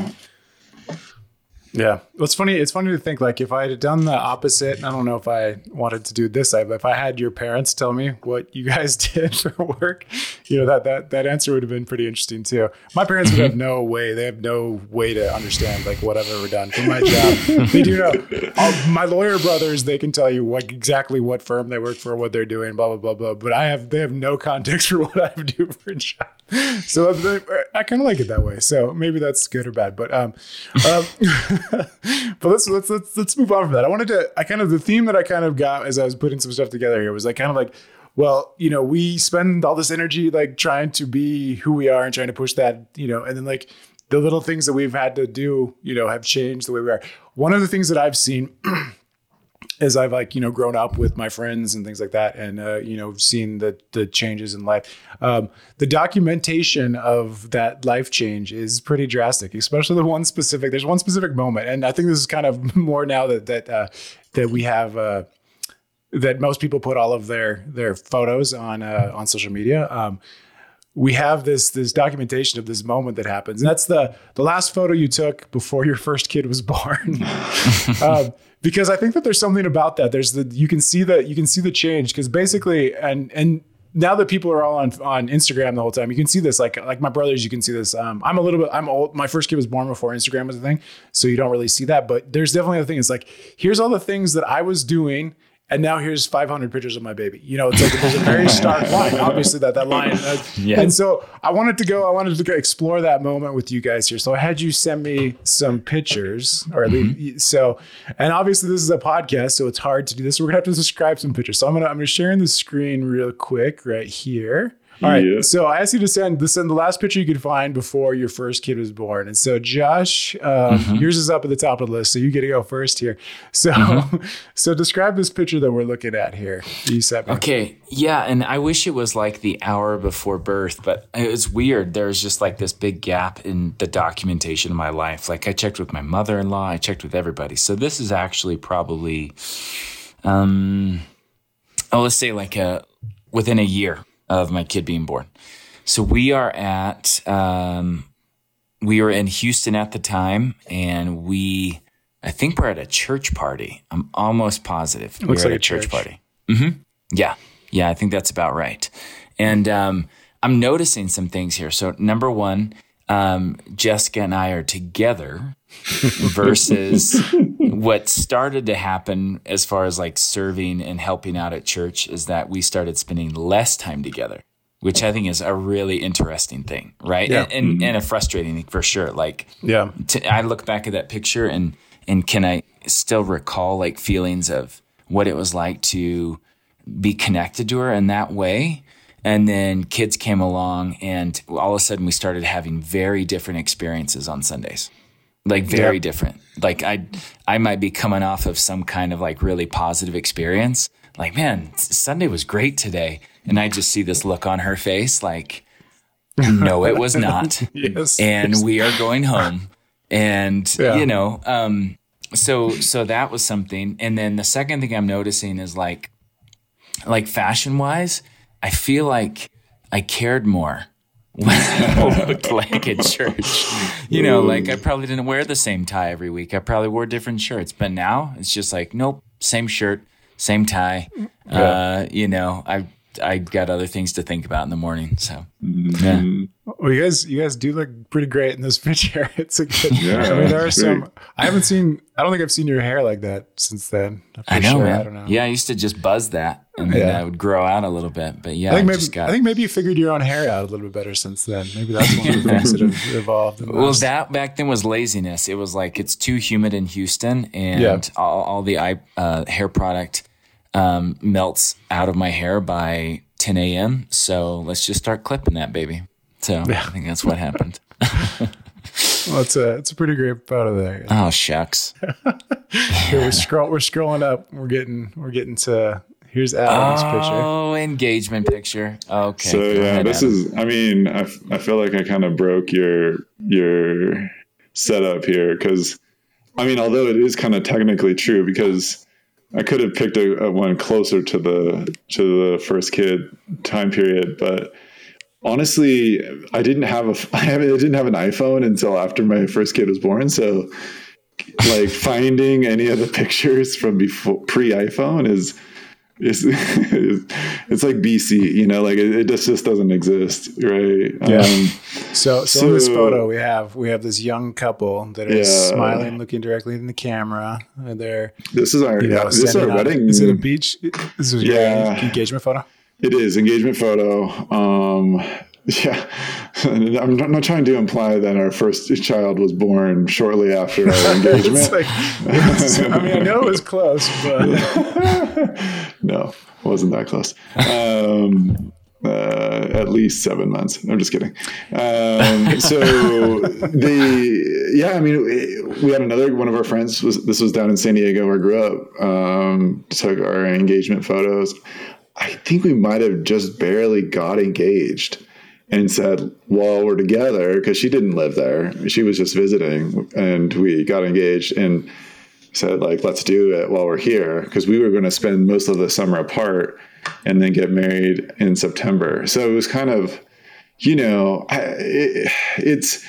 yeah. Well, it's funny. It's funny to think like if I had done the opposite, I don't know if I wanted to do this side, but if I had your parents tell me what you guys [LAUGHS] did for work, you know, that, that, that answer would have been pretty interesting too. My parents would have mm-hmm. no way. They have no way to understand like what I've ever done for my job. they do know all, my lawyer brothers, they can tell you what exactly what firm they work for, what they're doing, blah, blah, blah, blah. But I have, they have no context for what I do for a job. [LAUGHS] So I kind of like it that way. So maybe that's good or bad, but, um, um [LAUGHS] but let's let's let's let's move on from that. I wanted to I kind of the theme that I kind of got as I was putting some stuff together here was like kind of like well, you know, we spend all this energy like trying to be who we are and trying to push that, you know, and then like the little things that we've had to do, you know, have changed the way we are. One of the things that I've seen [CLEARS THROAT] as I've like you know grown up with my friends and things like that, and uh, you know seen the the changes in life. Um, the documentation of that life change is pretty drastic, especially the one specific. There's one specific moment, and I think this is kind of [LAUGHS] more now that that uh, that we have. Uh, that most people put all of their their photos on uh, on social media. Um, we have this this documentation of this moment that happens, and that's the the last photo you took before your first kid was born. [LAUGHS] um, because I think that there's something about that. There's the you can see that you can see the change because basically and and now that people are all on on Instagram the whole time, you can see this. Like like my brothers, you can see this. Um, I'm a little bit. I'm old. My first kid was born before Instagram was a thing, so you don't really see that. But there's definitely a thing. It's like here's all the things that I was doing and now here's 500 pictures of my baby. You know, it's like there's a very stark [LAUGHS] line. Obviously, that that line. Yeah. And so I wanted to go. I wanted to go explore that moment with you guys here. So I had you send me some pictures, or at mm-hmm. least so. And obviously, this is a podcast, so it's hard to do this. We're gonna have to describe some pictures. So I'm gonna I'm gonna share in the screen real quick right here. All right. Yeah. So I asked you to send the send the last picture you could find before your first kid was born. And so Josh, um, mm-hmm. yours is up at the top of the list, so you get to go first here. So mm-hmm. [LAUGHS] so describe this picture that we're looking at here. You sent me. Okay. Yeah, and I wish it was like the hour before birth, but it's weird. There's just like this big gap in the documentation of my life. Like I checked with my mother-in-law, I checked with everybody. So this is actually probably um oh let's say like a within a year of my kid being born. So we are at, um, we were in Houston at the time, and we, I think we're at a church party. I'm almost positive Looks we're like at a church, church. party. Mm-hmm. Yeah, yeah, I think that's about right. And um, I'm noticing some things here. So number one, um, Jessica and I are together [LAUGHS] versus [LAUGHS] what started to happen as far as like serving and helping out at church is that we started spending less time together, which I think is a really interesting thing, right? Yeah. And, and, mm-hmm. and a frustrating thing for sure. Like, yeah, I look back at that picture and and can I still recall like feelings of what it was like to be connected to her in that way. And then kids came along, and all of a sudden we started having very different experiences on Sundays like very yeah. different. Like I, I might be coming off of some kind of like really positive experience. Like, man, Sunday was great today. And I just see this look on her face like, [LAUGHS] no, it was not. yes, and yes. we are going home. And, yeah. you know, um, so, so that was something. And then the second thing I'm noticing is like, like fashion wise, I feel like I cared more looked like at church. You know, like I probably didn't wear the same tie every week. I probably wore different shirts. But now it's just like, nope, same shirt, same tie. Uh, you know, I I got other things to think about in the morning. So yeah. Well, you guys, you guys do look pretty great in this [LAUGHS] picture. It's a good. Yeah, I mean, there are it's some. great. I haven't seen. I don't think I've seen your hair like that since then. For I know, sure. man. I don't know. Yeah, I used to just buzz that, and then Yeah. I would grow out a little bit. But yeah, I think I maybe. just got. I think maybe you figured your own hair out a little bit better since then. Maybe that's one of the things that have evolved. in Well, last- that back then was laziness. It was like it's too humid in Houston, and Yeah. all, all the eye, uh, hair product um, melts out of my hair by 10 a.m. So let's just start clipping that baby. So yeah. I think that's what happened. [LAUGHS] well, it's a it's a pretty great photo there. Oh shucks! [LAUGHS] Here we're scroll we're scrolling up. We're getting we're getting to here's Adam's picture. Oh, engagement picture. Okay. So yeah, ahead, this Adam. is. I mean, I, I feel like I kind of broke your your setup here because, I mean, although it is kind of technically true because I could have picked a, a one closer to the to the first kid time period, but honestly, I didn't have a [LAUGHS] I I didn't have an iPhone until after my first kid was born, so. Like finding any of the pictures from before pre iPhone is is [LAUGHS] it's like BC, you know, like it, it just just doesn't exist, right? Yeah. Um, So, so, in this photo we have we have this young couple that is Yeah. smiling, looking directly in the camera. And they're this is our you know this is our wedding. Is it a beach? This is Yeah. engagement photo. It is engagement photo. Um, yeah, [LAUGHS] I'm not, trying to imply that our first child was born shortly after our [LAUGHS] engagement. Like, I mean, I know it was close, but [LAUGHS] no, it wasn't that close. Um, uh, at least seven months. I'm just kidding. Um, so the yeah, I mean, we- we had another one of our friends was this was down in San Diego where I grew up. Um, took our engagement photos. I think we might have just barely got engaged and said, "While we're together," because she didn't live there. She was just visiting, and we got engaged and said like let's do it while we're here because we were going to spend most of the summer apart and then get married in september so it was kind of you know it, it's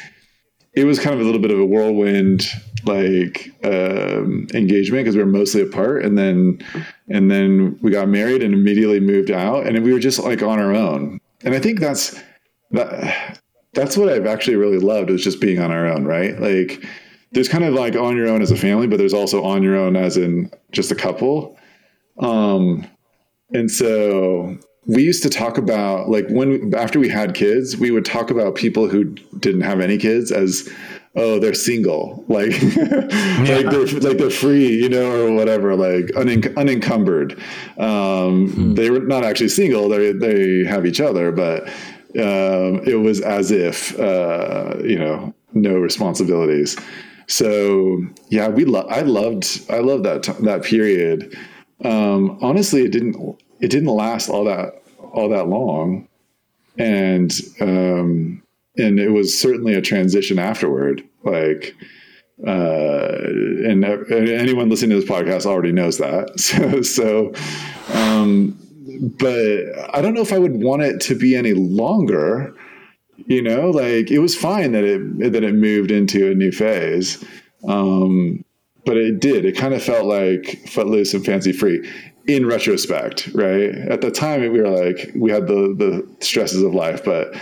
it was kind of a little bit of a whirlwind like um, engagement because we were mostly apart and then and then we got married and immediately moved out and we were just like on our own and i think that's that that's what i've actually really loved is just being on our own right? Like there's kind of like on your own as a family, but there's also on your own as in just a couple. Um, and so we used to talk about like when after we had kids, we would talk about people who didn't have any kids as oh they're single. Like [LAUGHS] like they're like they're free you know or whatever like unen- unencumbered. Um they were not actually single. They they have each other but um it was as if uh you know no responsibilities. So yeah we lo- i loved i loved that t- that period. Um honestly it didn't it didn't last all that all that long. And um and it was certainly a transition afterward. Like uh and, uh, anyone listening to this podcast already knows that. [LAUGHS] So so um but i don't know if i would want it to be any longer you know? Like it was fine that it that it moved into a new phase um but it did. It kind of felt like footloose and fancy free in retrospect right? At the time we were like we had the the stresses of life but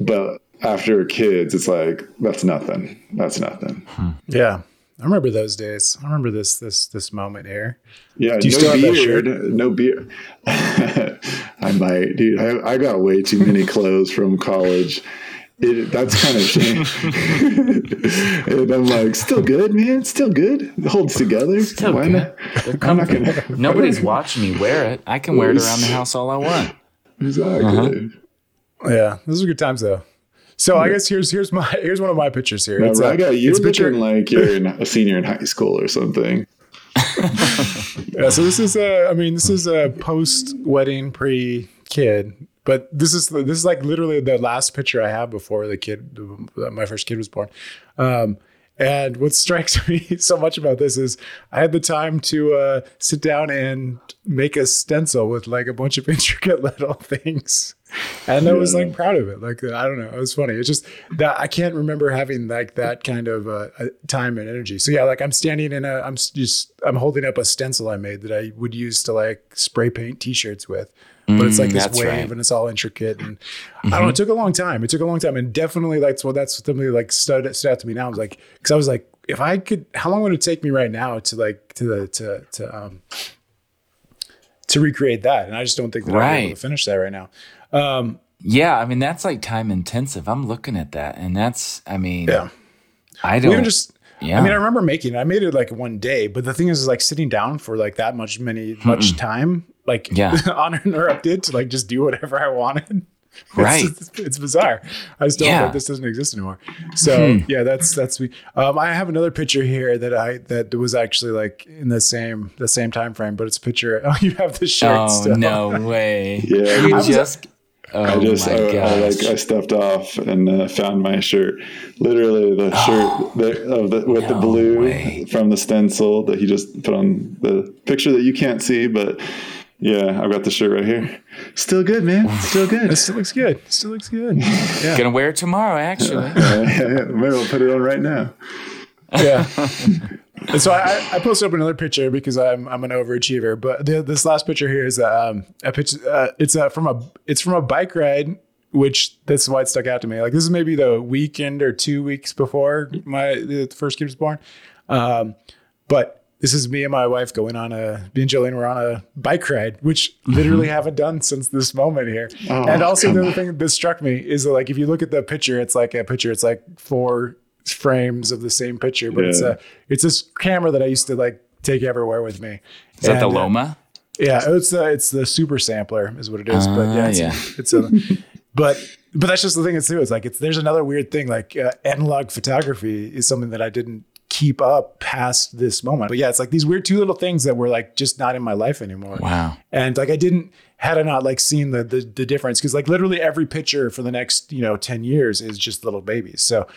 but after kids it's like that's nothing. That's nothing. Yeah, I remember those days. I remember this this this moment here. yeah Do you no still have that beard shirt? no beard [LAUGHS] i might dude I, I got way too many clothes from college it, that's kind of shame. [LAUGHS] and I'm like, still good, man. Still good. It holds together. Still Why good. not? They're I'm not comfy. gonna. [LAUGHS] Nobody's watching me wear it. I can wear it around the house all I want. Exactly. Uh-huh. Yeah, those are good times though. So I guess here's here's my [LAUGHS] here's one of my pictures here. Now, It's, uh, Raga, you're it's picture- like you're in a senior in high school or something. [LAUGHS] Yeah, so this is a, I mean, this is a post wedding, pre kid, but this is this is like literally the last picture I have before the kid, my first kid was born. Um, And what strikes [LAUGHS] me so much about this is I had the time to uh, sit down and make a stencil with like a bunch of intricate little things. And I was like proud of it. Like, I don't know. It was funny. It's just that I can't remember having like that kind of uh, time and energy. So yeah, like I'm standing in a, I'm just, I'm holding up a stencil I made that I would use to like spray paint t-shirts with but it's like this that's wave right. and it's all intricate and I don't know. It took a long time. It took a long time, and definitely that's what that's something like stood, stood out to me now. I was like, because I was like, if I could, how long would it take me right now to like to the to to um to recreate that? And I just don't think that I'm able to finish that right now. Um, Yeah, I mean that's like time intensive. I'm looking at that, and that's I mean, yeah, I don't even just. Yeah. I mean, I remember making it. I made it like one day, but the thing is, is like sitting down for like that much many much time, like Yeah. [LAUGHS] uninterrupted to like just do whatever I wanted. It's- Right. It's, it's bizarre. I just don't Yeah. think this doesn't exist anymore. So Hmm. yeah, that's that's me. Um, I have another picture here that I that was actually like in the same the same time frame, but it's a picture. Oh, [LAUGHS] you have the shirt. Oh still. no [LAUGHS] way! Yeah, you I just. Oh I just my I, I, gosh! like I stepped off and uh, found my shirt. Literally the [GASPS] shirt the, of the, with the blue way. from the stencil that he just put on the picture that you can't see, but yeah, I've got the shirt right here. Still good, man. Still [LAUGHS] good. It still looks good. Still looks good. Yeah. Gonna wear it tomorrow, actually. Uh, maybe I'll put it on right now. yeah. [LAUGHS] And so I, I posted up another picture because I'm I'm an overachiever. But the, this last picture here is um, a picture. Uh, it's uh, from a it's from a bike ride, which that's why it stuck out to me. Like this is maybe the weekend or two weeks before my the first kid was born. Um, but this is me and my wife going on a me and Jolene were on a bike ride, which literally haven't done since this moment here. and also the other thing [LAUGHS] that struck me is that, like if you look at the picture, it's like a picture. It's like four frames of the same picture, but it's a it's this camera that I used to like take everywhere with me. Is that the And, uh, Lomo? yeah, it's the it's the super sampler is what it is. but yeah, Ah, it's, yeah. it's a but but that's just the thing. It's too. It's like it's there's another weird thing. Like uh, analog photography is something that I didn't keep up past this moment. But yeah, it's like these weird two little things that were like just not in my life anymore. Wow. And like I didn't had I not like seen the the, the difference because like literally every picture for the next you know ten years is just little babies. So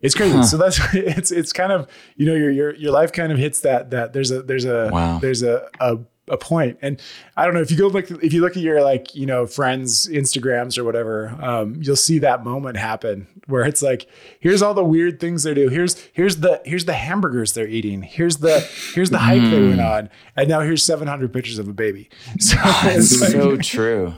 it's crazy. So that's [LAUGHS] it's it's kind of you know your your your life kind of hits that that there's a there's a Wow. there's a a a point and i don't know if you go look if you look at your like you know friends instagrams or whatever um, you'll see that moment happen where it's like here's all the weird things they do here's here's the here's the hamburgers they're eating here's the here's the hike they went on and now here's 700 pictures of a baby [LAUGHS] so That's it's like- so true.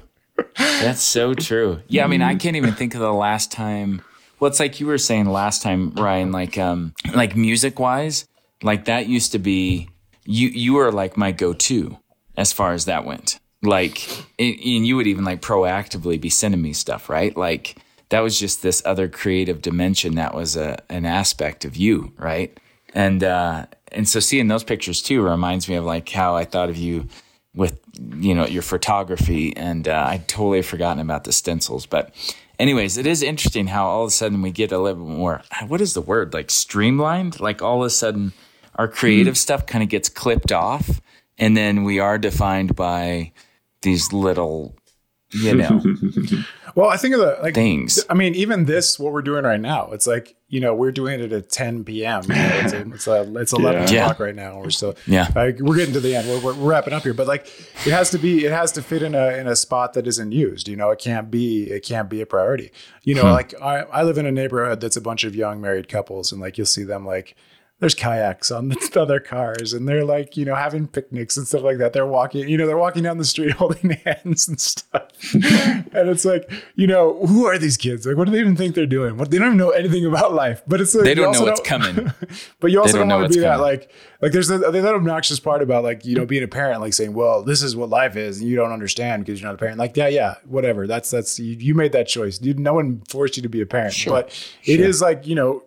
That's so true. Yeah, I mean, I can't even think of the last time. Well, it's like you were saying last time, Ryan. Like, um, like music wise, like that used to be you. You were like my go-to as far as that went. Like, and you would even like proactively be sending me stuff, right? Like that was just this other creative dimension that was a an aspect of you, right? And uh, and so seeing those pictures too reminds me of like how I thought of you with you know your photography and uh, i'd totally forgotten about the stencils but anyways it is interesting how all of a sudden we get a little more what is the word like streamlined like all of a sudden our creative stuff kind of gets clipped off and then we are defined by these little you know [LAUGHS] well i think of the like things. I mean even this what we're doing right now it's like you know we're doing it at 10 p.m you know, it's, it's, uh, it's [LAUGHS] 11 Yeah. o'clock right now we're still Yeah. like we're getting to the end we're, we're, we're wrapping up here but like it has to be it has to fit in a in a spot that isn't used you know it can't be it can't be a priority. You know like I, I live in a neighborhood that's a bunch of young married couples and like you'll see them like there's kayaks on the [LAUGHS] other cars and they're like you know having picnics and stuff like that. They're walking you know they're walking down the street [LAUGHS] holding hands and stuff. [LAUGHS] And it's like you know who are these kids? Like what do they even think they're doing? What they don't even know anything about life. But it's like they don't know what's coming. But you also don't don't, know want to be that coming. like like there's a, that obnoxious part about like you know being a parent like saying well this is what life is and you don't understand because you're not a parent. Like yeah yeah whatever. That's that's you, you made that choice. You, no one forced you to be a parent. But it is like you know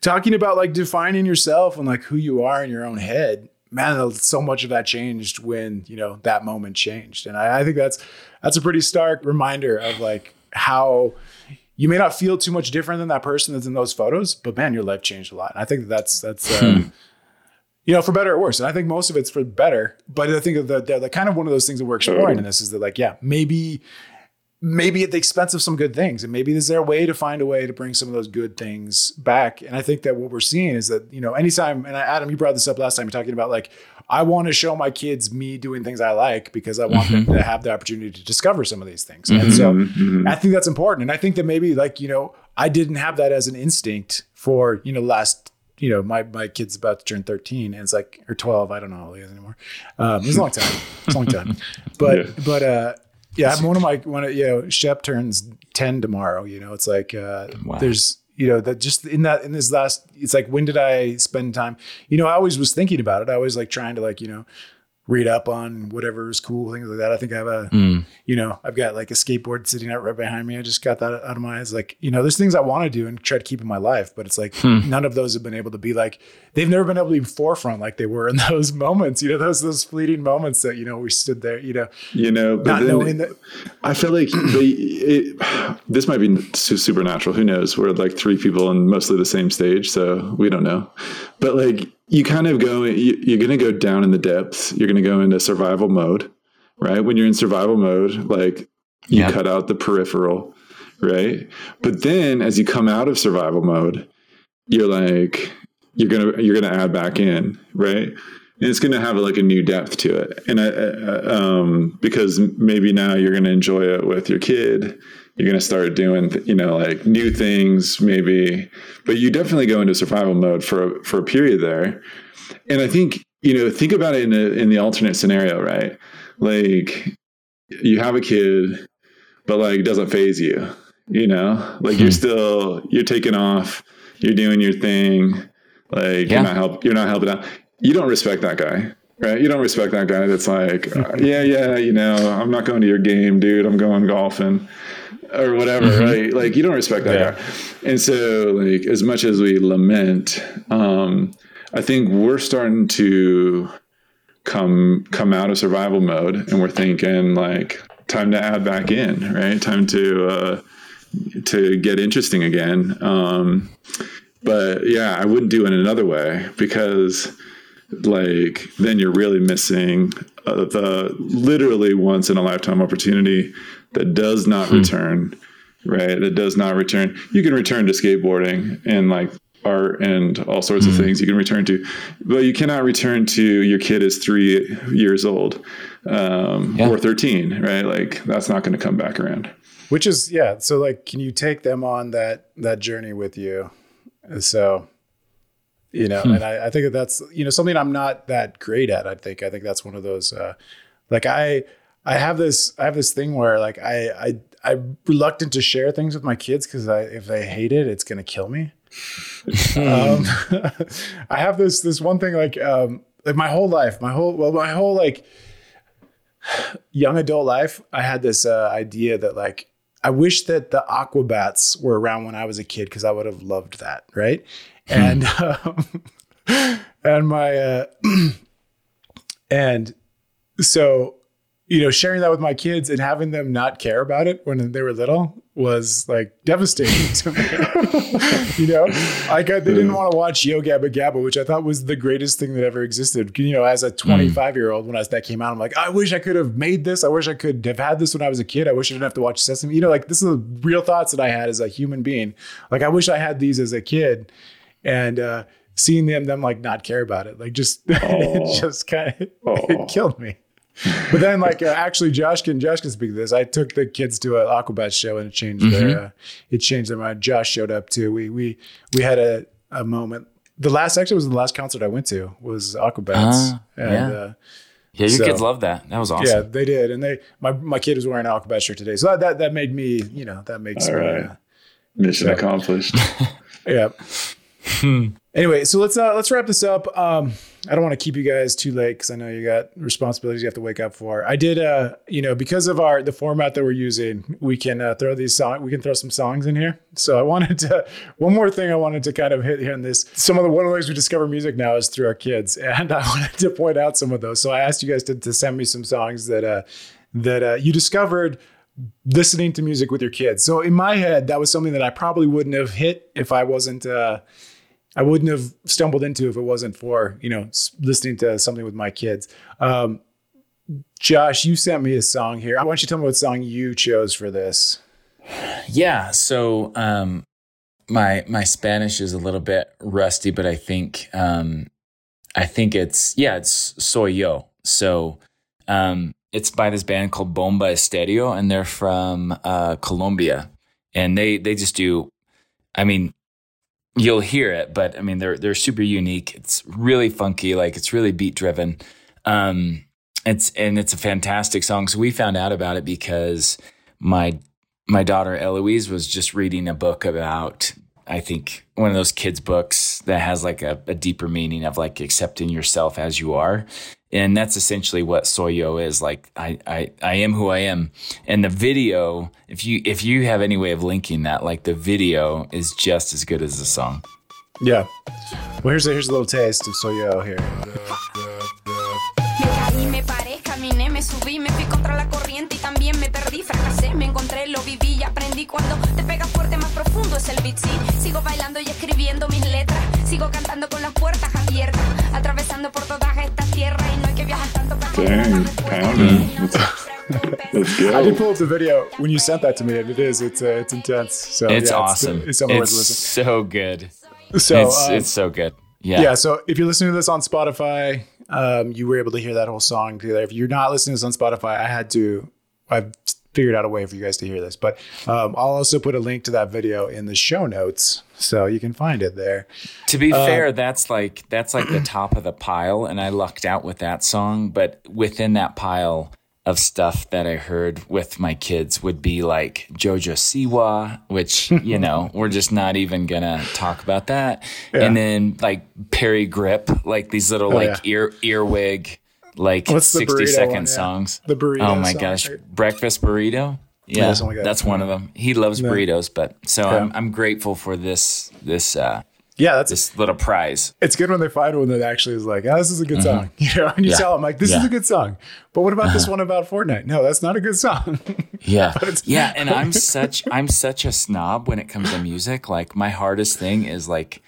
talking about like defining yourself and like who you are in your own head man so much of that changed when you know that moment changed. And I, I think that's that's a pretty stark reminder of like how you may not feel too much different than that person that's in those photos, but man, your life changed a lot. And I think that's that's uh, you know for better or worse. And I think most of it's for better. But I think the, the the kind of one of those things that we're exploring mm. in this is that like yeah maybe maybe at the expense of some good things. And maybe is there a way to find a way to bring some of those good things back? And I think that what we're seeing is that, you know, anytime, and uh, Adam, you brought this up last time, you're talking about like, I want to show my kids me doing things I like because I want them mm-hmm. to have the opportunity to discover some of these things. And mm-hmm, so mm-hmm. I think that's important. And I think that maybe like, you know, I didn't have that as an instinct for, you know, last you know, my my kid's about to turn 13 and it's like or 12, I don't know how old he is anymore. Um, it's a long time. It's a long time. [LAUGHS] But Yeah. but uh yeah, I'm one of my one of you know, Shep turns 10 tomorrow, you know. It's like uh Wow. there's you know that just in that in this last it's like when did I spend time? You know, I always was thinking about it. I was like trying to like, you know, read up on whatever is cool, things like that. I think I have a Mm. you know, I've got like a skateboard sitting out right behind me. I just got that out of my eyes. Like, you know, there's things I want to do and try to keep in my life, but it's like none of those have been able to be like they've never been able to be forefront like they were in [LAUGHS] those moments. You know, those those fleeting moments that you know we stood there. You know, You know, but not then knowing that. I feel like they, it, this might be supernatural. Who knows? We're like three people and mostly the same stage, so we don't know. But like, you kind of go, you, you're going to go down in the depths. You're going to go into survival mode, right? When you're in survival mode, like you Yeah. cut out the peripheral, right? But then as you come out of survival mode, you're like, you're gonna you're gonna add back in, right? And it's gonna have like a new depth to it, and I, um, because maybe now you're gonna enjoy it with your kid. You're gonna start doing, you know, like new things, maybe. But you definitely go into survival mode for for a period there, and I think you know, think about it in the in the alternate scenario, right? Like you have a kid, but like doesn't faze you, you know, like you're still you're taking off, you're doing your thing, like Yeah. you're not help you're not helping out. You don't respect that guy, right? You don't respect that guy that's like, uh, [LAUGHS] yeah, yeah, you know, I'm not going to your game, dude. I'm going golfing or whatever, right? Like you don't respect that Yeah. guy. And so like as much as we lament, um, I think we're starting to come come out of survival mode and we're thinking like time to add back in, right? Time to uh to get interesting again. Um but yeah, I wouldn't do it another way because like then you're really missing uh, the literally once in a lifetime opportunity that does not return right? That does not return. You can return to skateboarding and like art and all sorts of things you can return to but you cannot return to your kid is three years old um, Yeah. Hmm. or 13 right? Like that's not going to come back around. Which is yeah so like can you take them on that that journey with you? So you know and I, I think that that's you know something i'm not that great at i think. I think that's one of those uh like i i have this i have this thing where like i i i'm reluctant to share things with my kids because i if they hate it it's gonna kill me. Um [LAUGHS] i have this this one thing like um like my whole life my whole well my whole like [SIGHS] young adult life, I had this uh, idea that like I wish that the Aquabats were around when I was a kid because I would have loved that, right? And um, [LAUGHS] and my uh, [CLEARS THROAT] and so you know sharing that with my kids and having them not care about it when they were little was like devastating [LAUGHS] to me. [LAUGHS] you know, like I, they didn't want to watch Yo Gabba Gabba, which I thought was the greatest thing that ever existed. You know, as a 25 year old, when I, that came out, I'm like, I wish I could have made this. I wish I could have had this when I was a kid. I wish I didn't have to watch Sesame. You know, like this is the real thoughts that I had as a human being. Like I wish I had these as a kid, and uh, seeing them them like not care about it, like just [LAUGHS] it just kind of [LAUGHS] it killed me. But then, like, uh, actually, Josh can Josh can speak to this. I took the kids to an Aquabat show, and it changed their uh, it changed their mind. Josh showed up too. We we we had a, a moment. The last actually was the last concert I went to was Aquabats, Ah, and yeah. uh, Yeah, your So- kids love that. That was awesome. yeah, they did. And they my my kid was wearing an Aquabat shirt today, so that that, that made me you know that makes All me right. uh, mission So- accomplished [LAUGHS] yeah. Anyway, so let's uh, let's wrap this up. Um, I don't want to keep you guys too late because I know you got responsibilities you have to wake up for. I did, uh, you know, because of our the format that we're using, we can uh, throw these song we can throw some songs in here. So I wanted to [LAUGHS] one more thing I wanted to kind of hit here in this. Some of the one of the ways we discover music now is through our kids, [LAUGHS] and I wanted to point out some of those. So I asked you guys to, to send me some songs that uh, that uh, you discovered listening to music with your kids. So in my head, that was something that I probably wouldn't have hit if I wasn't. Uh, I wouldn't have stumbled into if it wasn't for you know listening to something with my kids. Um, Josh, you sent me a song here. Why don't you tell me what song you chose for this? Yeah. So um, my my Spanish is a little bit rusty, but I think um, I think it's yeah, it's Soy Yo. So um, it's by this band called Bomba Estéreo, and they're from uh, Colombia, and they they just do. I mean, you'll hear it, but I mean they're they're super unique. It's really funky, like it's really beat driven. Um, it's and it's a fantastic song. So we found out about it because my my daughter Eloise was just reading a book about I think one of those kids books that has like a, a deeper meaning of like accepting yourself as you are. And that's essentially what Soy Yo is like. I, I, I am who I am. And the video, if you, if you have any way of linking that, like the video is just as good as the song. Yeah. Well, here's a, here's a little taste of Soy Yo here. Encontré, lo viví y aprendí. Cuando te pegas fuerte, más profundo es el beat, sí. Sigo bailando y escribiendo mis letras, sigo cantando con las puertas abiertas, atravesando por todas estas tierras y no hay que viajar tanto para Dang, [LAUGHS] pounding. Let's I did pull up the video when you sent that to me, and it is it's uh, it's intense. So It's yeah, awesome. It's, it's it's so good. So it's, um, it's so good. Yeah. yeah. So if you're listening to this on Spotify, um, you were able to hear that whole song together. If you're not listening to this on Spotify, I had to. I've figured out a way for you guys to hear this, but um, I'll also put a link to that video in the show notes, so you can find it there. To be fair, that's like that's like the top of the pile, and I lucked out with that song. But within that pile of stuff that I heard with my kids would be like Jojo Siwa, which you know [LAUGHS] we're just not even gonna talk about that. And then like Parry Gripp, like these little Oh, like ear earwig, like What's the sixty burrito one? Yeah. songs. The burrito Oh my song, gosh, right? breakfast burrito. Yeah, something like that. that's one of them. He loves burritos, but so I'm I'm grateful for this this uh Yeah, that's this little prize. it's good when they find one that actually is like, oh, this is a good song. [LAUGHS] You know, and you Yeah. tell them like, this is a good song. But what about this one about Fortnite? No, that's not a good song. [LAUGHS] Yeah. it's- yeah. And I'm [LAUGHS] such I'm such a snob when it comes to music. Like my hardest thing is like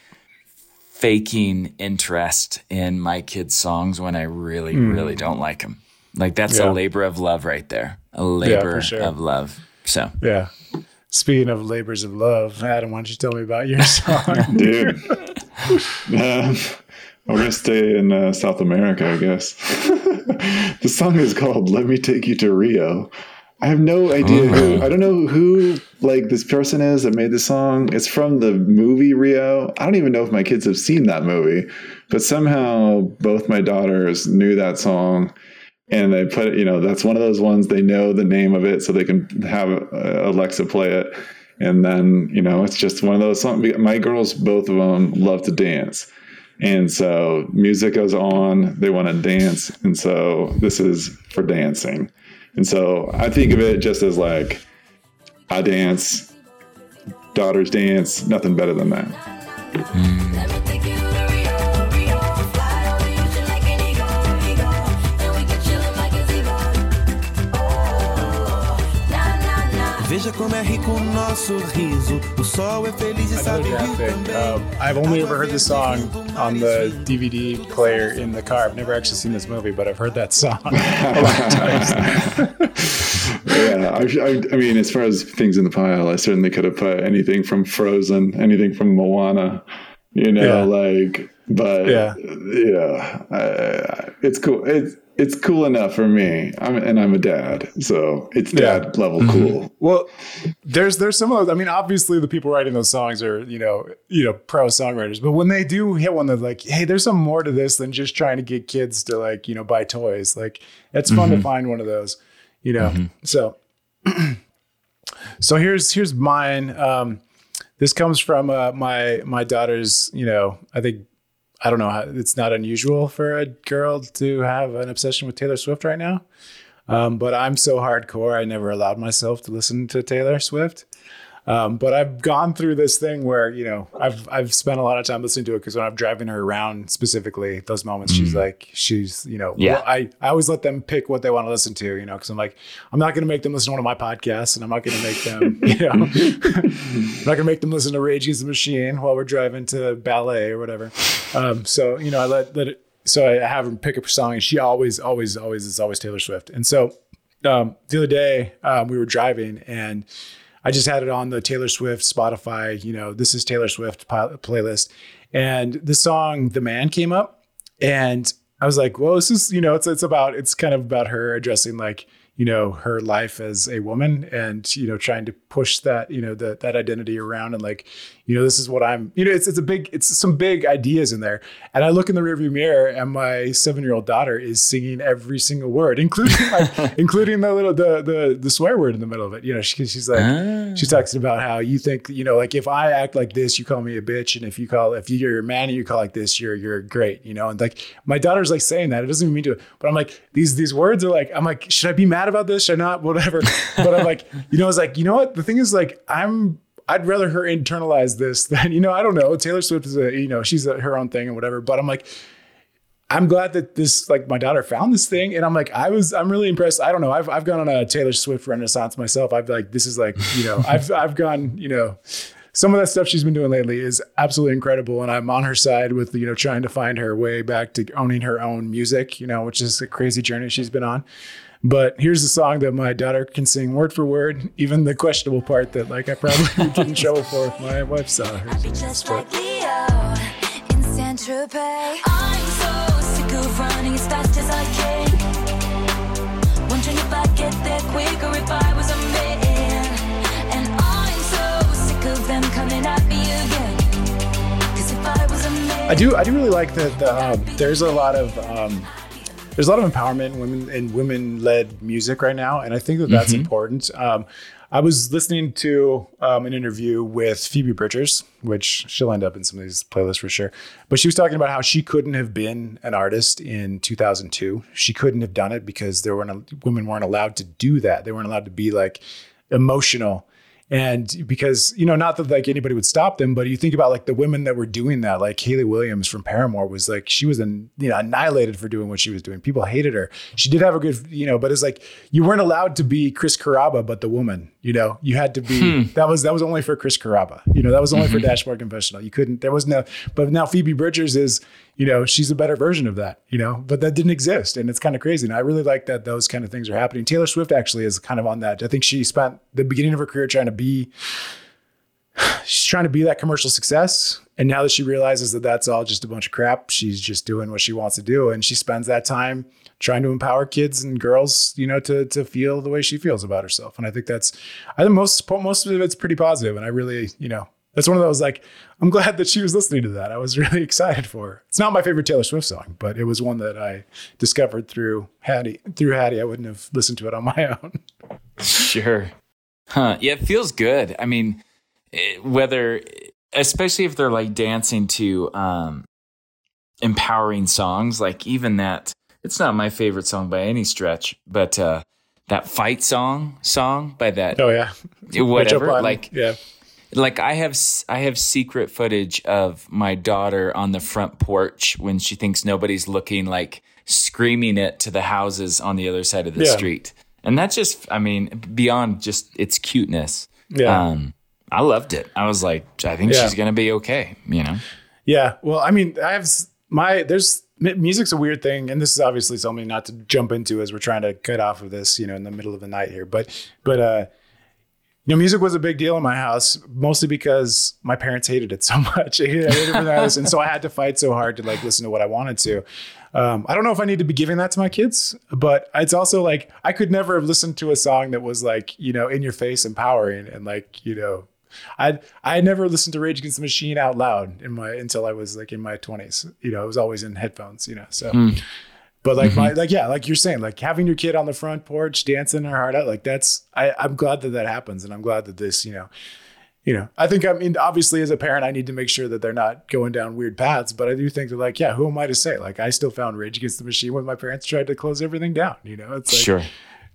faking interest in my kids' songs when I really, really don't like them. Like that's. Yeah. a labor of love right there. A labor sure. of love. So yeah. Speaking of labors of love, Adam, why don't you tell me about your [LAUGHS] song? Dude. Um, [LAUGHS] we're going to stay in uh, South America, I guess. [LAUGHS] the song is called Let Me Take You to Rio. I have no idea who, I don't know who like this person is that made the song. It's from the movie Rio. I don't even know if my kids have seen that movie, but somehow both my daughters knew that song and they put it, you know, that's one of those ones they know the name of it so they can have uh, Alexa play it. And then, you know, it's just one of those songs. My girls, both of them love to dance. And so music goes on, they want to dance. And so this is for dancing. And so I think of it just as like, I dance, daughters dance, nothing better than that. Let Veja como é rico o nosso riso. O sol é feliz e Another sabe rir thing. também. Um, I've only ever heard this song on the DVD player in the car. I've never actually seen this movie, but I've heard that song [LAUGHS] a lot of times. [LAUGHS] yeah, I, I, I mean, as far as things in the pile, I certainly could have put anything from Frozen, anything from Moana, you know, Yeah. like, but Yeah. yeah, I, it's cool. It's it's cool enough for me. I'm and I'm a dad, so it's Yeah. dad level cool. Well, there's there's some of those. I mean, obviously the people writing those songs are you know you know pro songwriters, but when they do hit one that's like, hey, there's some more to this than just trying to get kids to like you know buy toys. Like it's fun to find one of those, you know. So [CLEARS THROAT] so here's here's mine. Um, this comes from uh, my my daughter's. You know, I think I don't know. It's not unusual for a girl to have an obsession with Taylor Swift right now. Um, but I'm so hardcore, I never allowed myself to listen to Taylor Swift. Um, but I've gone through this thing where you know I've I've spent a lot of time listening to it because when I'm driving her around, specifically those moments, she's like she's you know Yeah. well, I I always let them pick what they want to listen to, you know, because I'm like I'm not going to make them listen to one of my podcasts, and I'm not going to make them [LAUGHS] you know [LAUGHS] I'm not going to make them listen to Rage Against the Machine while we're driving to ballet or whatever. Um, so you know I let let it so I have her pick up a song, and she always, always, always is always Taylor Swift. And so um, the other day um, we were driving, and I just had it on the Taylor Swift Spotify. You know, this is Taylor Swift playlist, and the song "The Man" came up, and I was like, well, this is, you know, it's it's about it's kind of about her addressing like you know her life as a woman and you know trying to push that you know the, that identity around and like you know this is what i'm you know it's, it's a big it's some big ideas in there and i look in the rearview mirror and my seven year old daughter is singing every single word [LAUGHS] including like [LAUGHS] including the little the, the the swear word in the middle of it you know she, she's like ah. she talks about how you think you know like if i act like this you call me a bitch and if you call if you're a man and you call like this you're you're great you know and like my daughter's like saying that it doesn't even mean to but i'm like these these words are like i'm like should i be mad about this? Should I not? Whatever. [LAUGHS] But I'm like, you know, it's like, you know what? The thing is, like, I'm I'd rather her internalize this [LAUGHS] than, you know, I don't know. Taylor Swift is a, you know, she's a, her own thing and whatever. But I'm like, I'm glad that this, like, my daughter found this thing. And I'm like, I was, I'm really impressed. I don't know. I've, I've gone on a Taylor Swift renaissance myself. I've like, this is like, you know, I've, [LAUGHS] I've gone, you know, some of that stuff she's been doing lately is absolutely incredible. And I'm on her side with, you know, trying to find her way back to owning her own music, you know, which is a crazy journey she's been on. But here's a song that my daughter can sing word for word, even the questionable part that like I probably would get in trouble for if my wife saw her. I'm so sick of running as fast as I can. Wondering if I'd get there quicker if I was a man. And I'm so sick of them coming at me again. I do. I do really like that. The, um, there's a lot of um, there's a lot of empowerment in women in women led music right now, and I think that that's mm-hmm. important. Um, I was listening to um, an interview with Phoebe Bridgers, which she'll end up in some of these playlists for sure. But she was talking about how she couldn't have been an artist in 2002. She couldn't have done it because there weren't women weren't allowed to do that. They weren't allowed to be like emotional and because, you know, not that like anybody would stop them, but you think about like the women that were doing that, like Hayley Williams from Paramore was like, she was an, you know, annihilated for doing what she was doing. People hated her. She did have a good, you know, but it's like you weren't allowed to be Chris Carrabba, but the woman, you know, you had to be, hmm. that was, that was only for Chris Carrabba, you know, that was only mm-hmm. for Dashboard Confessional. You couldn't, there was no, but now Phoebe Bridgers is, you know, she's a better version of that, you know, but that didn't exist. And it's kind of crazy. And I really like that those kind of things are happening. Taylor Swift actually is kind of on that. I think she spent the beginning of her career trying to be, she's trying to be that commercial success. And now that she realizes that that's all just a bunch of crap, she's just doing what she wants to do. And she spends that time trying to empower kids and girls, you know, to to feel the way she feels about herself. And I think that's, I think most most of it's pretty positive. And I really, you know, that's one of those like I'm glad that she was listening to that. I was [LAUGHS] really excited for her. It's not my favorite Taylor Swift song, but it was one that I discovered through Hattie. Through Hattie, I wouldn't have listened to it on my [LAUGHS] own. sure. Huh. Yeah, it feels good. I mean, it, whether especially if they're like dancing to um empowering songs, like even that it's not my favorite song by any stretch, but uh that fight song song by that Oh yeah. Whatever. Like yeah like I have I have secret footage of my daughter on the front porch when she thinks nobody's looking like screaming it to the houses on the other side of the yeah. street. And that's just I mean beyond just its cuteness. Yeah. Um, I loved it. I was like I think yeah. she's going to be okay, you know. Yeah. Well, I mean, I have my there's music's a weird thing and this is obviously something not to jump into as we're trying to cut off of this, you know, in the middle of the night here. But but uh you know, music was a big deal in my house, mostly because my parents hated it so [LAUGHS] much. Hated it and so I had to fight so hard to like listen to what I wanted to. Um, I don't know if I need to be giving that to my kids, but it's also like I could never have listened to a song that was like you know in your face, empowering, and like you know, I I never listened to Rage Against the Machine out loud in my until I was like in my twenties. You know, it was always in headphones. You know, so. Mm. But like mm-hmm. my like yeah, like you're saying, like having your kid on the front porch dancing her heart out, like that's I I'm glad that that happens, and I'm glad that this you know, you know, I think I mean obviously as a parent I need to make sure that they're not going down weird paths, but I do think that like yeah, who am I to say? Like I still found Rage Against the Machine when my parents tried to close everything down. You know, it's like, sure.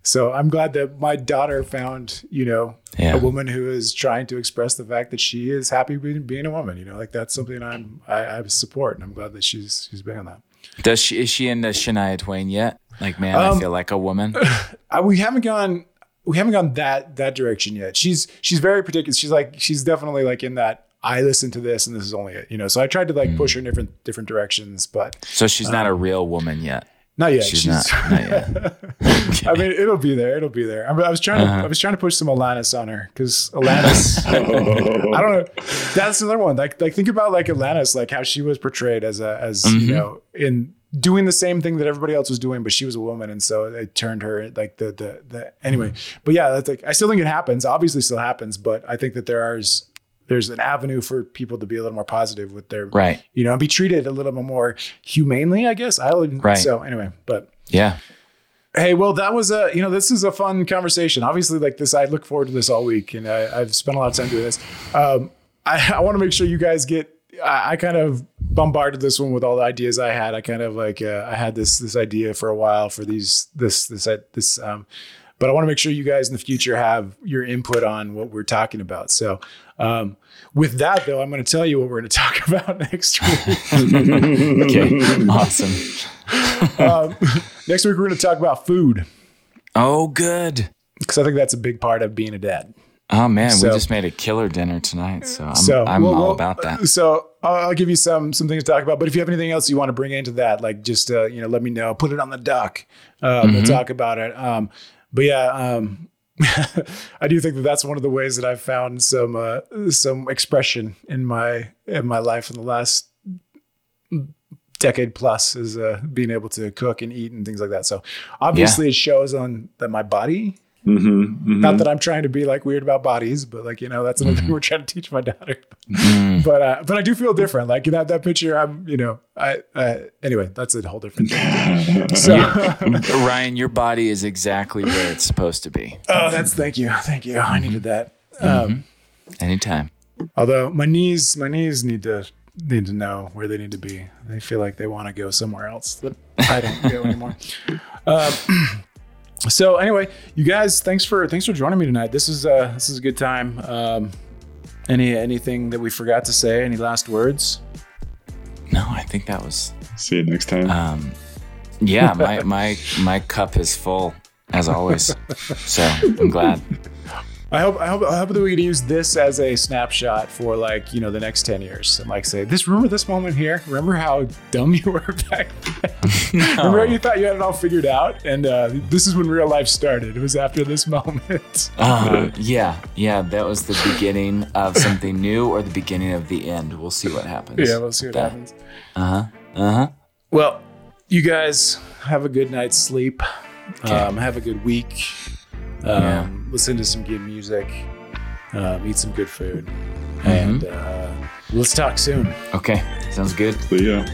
So I'm glad that my daughter found, you know, yeah. a woman who is trying to express the fact that she is happy being, being a woman. You know, like that's something I'm I, I support, and I'm glad that she's she's been on that. Does she is she into Shania Twain yet? Like, man, um, I feel like a woman. [LAUGHS] we haven't gone we haven't gone that that direction yet. She's she's very particular. She's like she's definitely like in that I listen to this and this is only it, you know. So I tried to like push her in different different directions, but So she's not a real woman yet. Not yet. She's, not. Not yet. [LAUGHS] I mean, it'll be there. It'll be there. I, mean, I was trying to. Uh-huh. I was trying to push some Alanis on her because Alanis. [LAUGHS] [LAUGHS] I don't know. That's another one. Like, like think about like Alanis, like how she was portrayed as a as Mm-hmm. you know in doing the same thing that everybody else was doing, but she was a woman, and so it turned her like the the the anyway. But yeah, that's like I still think it happens. Obviously, still happens, but I think that there is there's an avenue for people to be a little more positive with their Right. You know, and be treated a little bit more humanely. I guess I would. Right. So anyway, but. Yeah. Hey, well, that was a you know this is a fun conversation. Obviously, like this, I look forward to this all week, and I, I've spent a lot of time doing this. Um, I, [LAUGHS] I want to make sure you guys get. I, I kind of bombarded this one with all the ideas I had. I kind of like uh, I had this this idea for a while for these this this uh, this. Um, but I want to make sure you guys in the future have your input on what we're talking about. So, um, with that though, I'm going to tell you what we're going [LAUGHS] to talk about next week. [LAUGHS] Okay. [LAUGHS] awesome. um, next week we're going to talk about food Oh, good. because I think that's a big part of being a dad. Oh man, So- we just made a killer dinner tonight, so I'm, so I'm well, all well, about that. So I'll, give you some some things to talk about. But if you have anything else you want to bring into that, like just uh, you know, let me know. Put it on the dock. Uh, Mm-hmm. We'll talk about it. Um, but yeah, um, [LAUGHS] I do think that that's one of the ways that I've found some uh, some expression in my in my life in the last decade plus is uh, being able to cook and eat and things like that. So obviously it shows on that my body Mm-hmm, not that I'm trying to be like weird about bodies, but like you know that's another thing we're trying to teach my daughter. Mm. but uh, but I do feel different. Like that that picture, I'm you know I uh, anyway that's a whole different thing. [LAUGHS] So [LAUGHS] Ryan, your body is exactly where it's supposed to be. oh that's thank you thank you I needed that. Um, Anytime. although my knees my knees need to need to know where they need to be. They feel like they want to go somewhere else that I don't go anymore. [LAUGHS] Um, [CLEARS THROAT] so anyway, you guys, thanks for thanks for joining me tonight. This is uh this is a good time. Um, any anything that we forgot to say? Any last words? No, I think that was. See you next time. Um, yeah, my my my cup is full as always. [LAUGHS] So I'm glad. I hope I hope I hope that we can use this as a snapshot for like you know the next ten years and like say this. Remember this moment here. Remember how dumb you were [LAUGHS] back then. [LAUGHS] Remember how you thought you had it all figured out, and uh, this is when real life started. It was after this [LAUGHS] moment. Uh, yeah, yeah, that was the beginning of something new or the beginning of the end. We'll see what happens. yeah, we'll see what That- happens. Uh huh. Uh huh. Well, you guys have a good night's sleep. Um, have a good week. Um, Yeah. Listen to some good music. Um, eat some good food. And uh, let's talk soon. Okay, sounds good. See ya.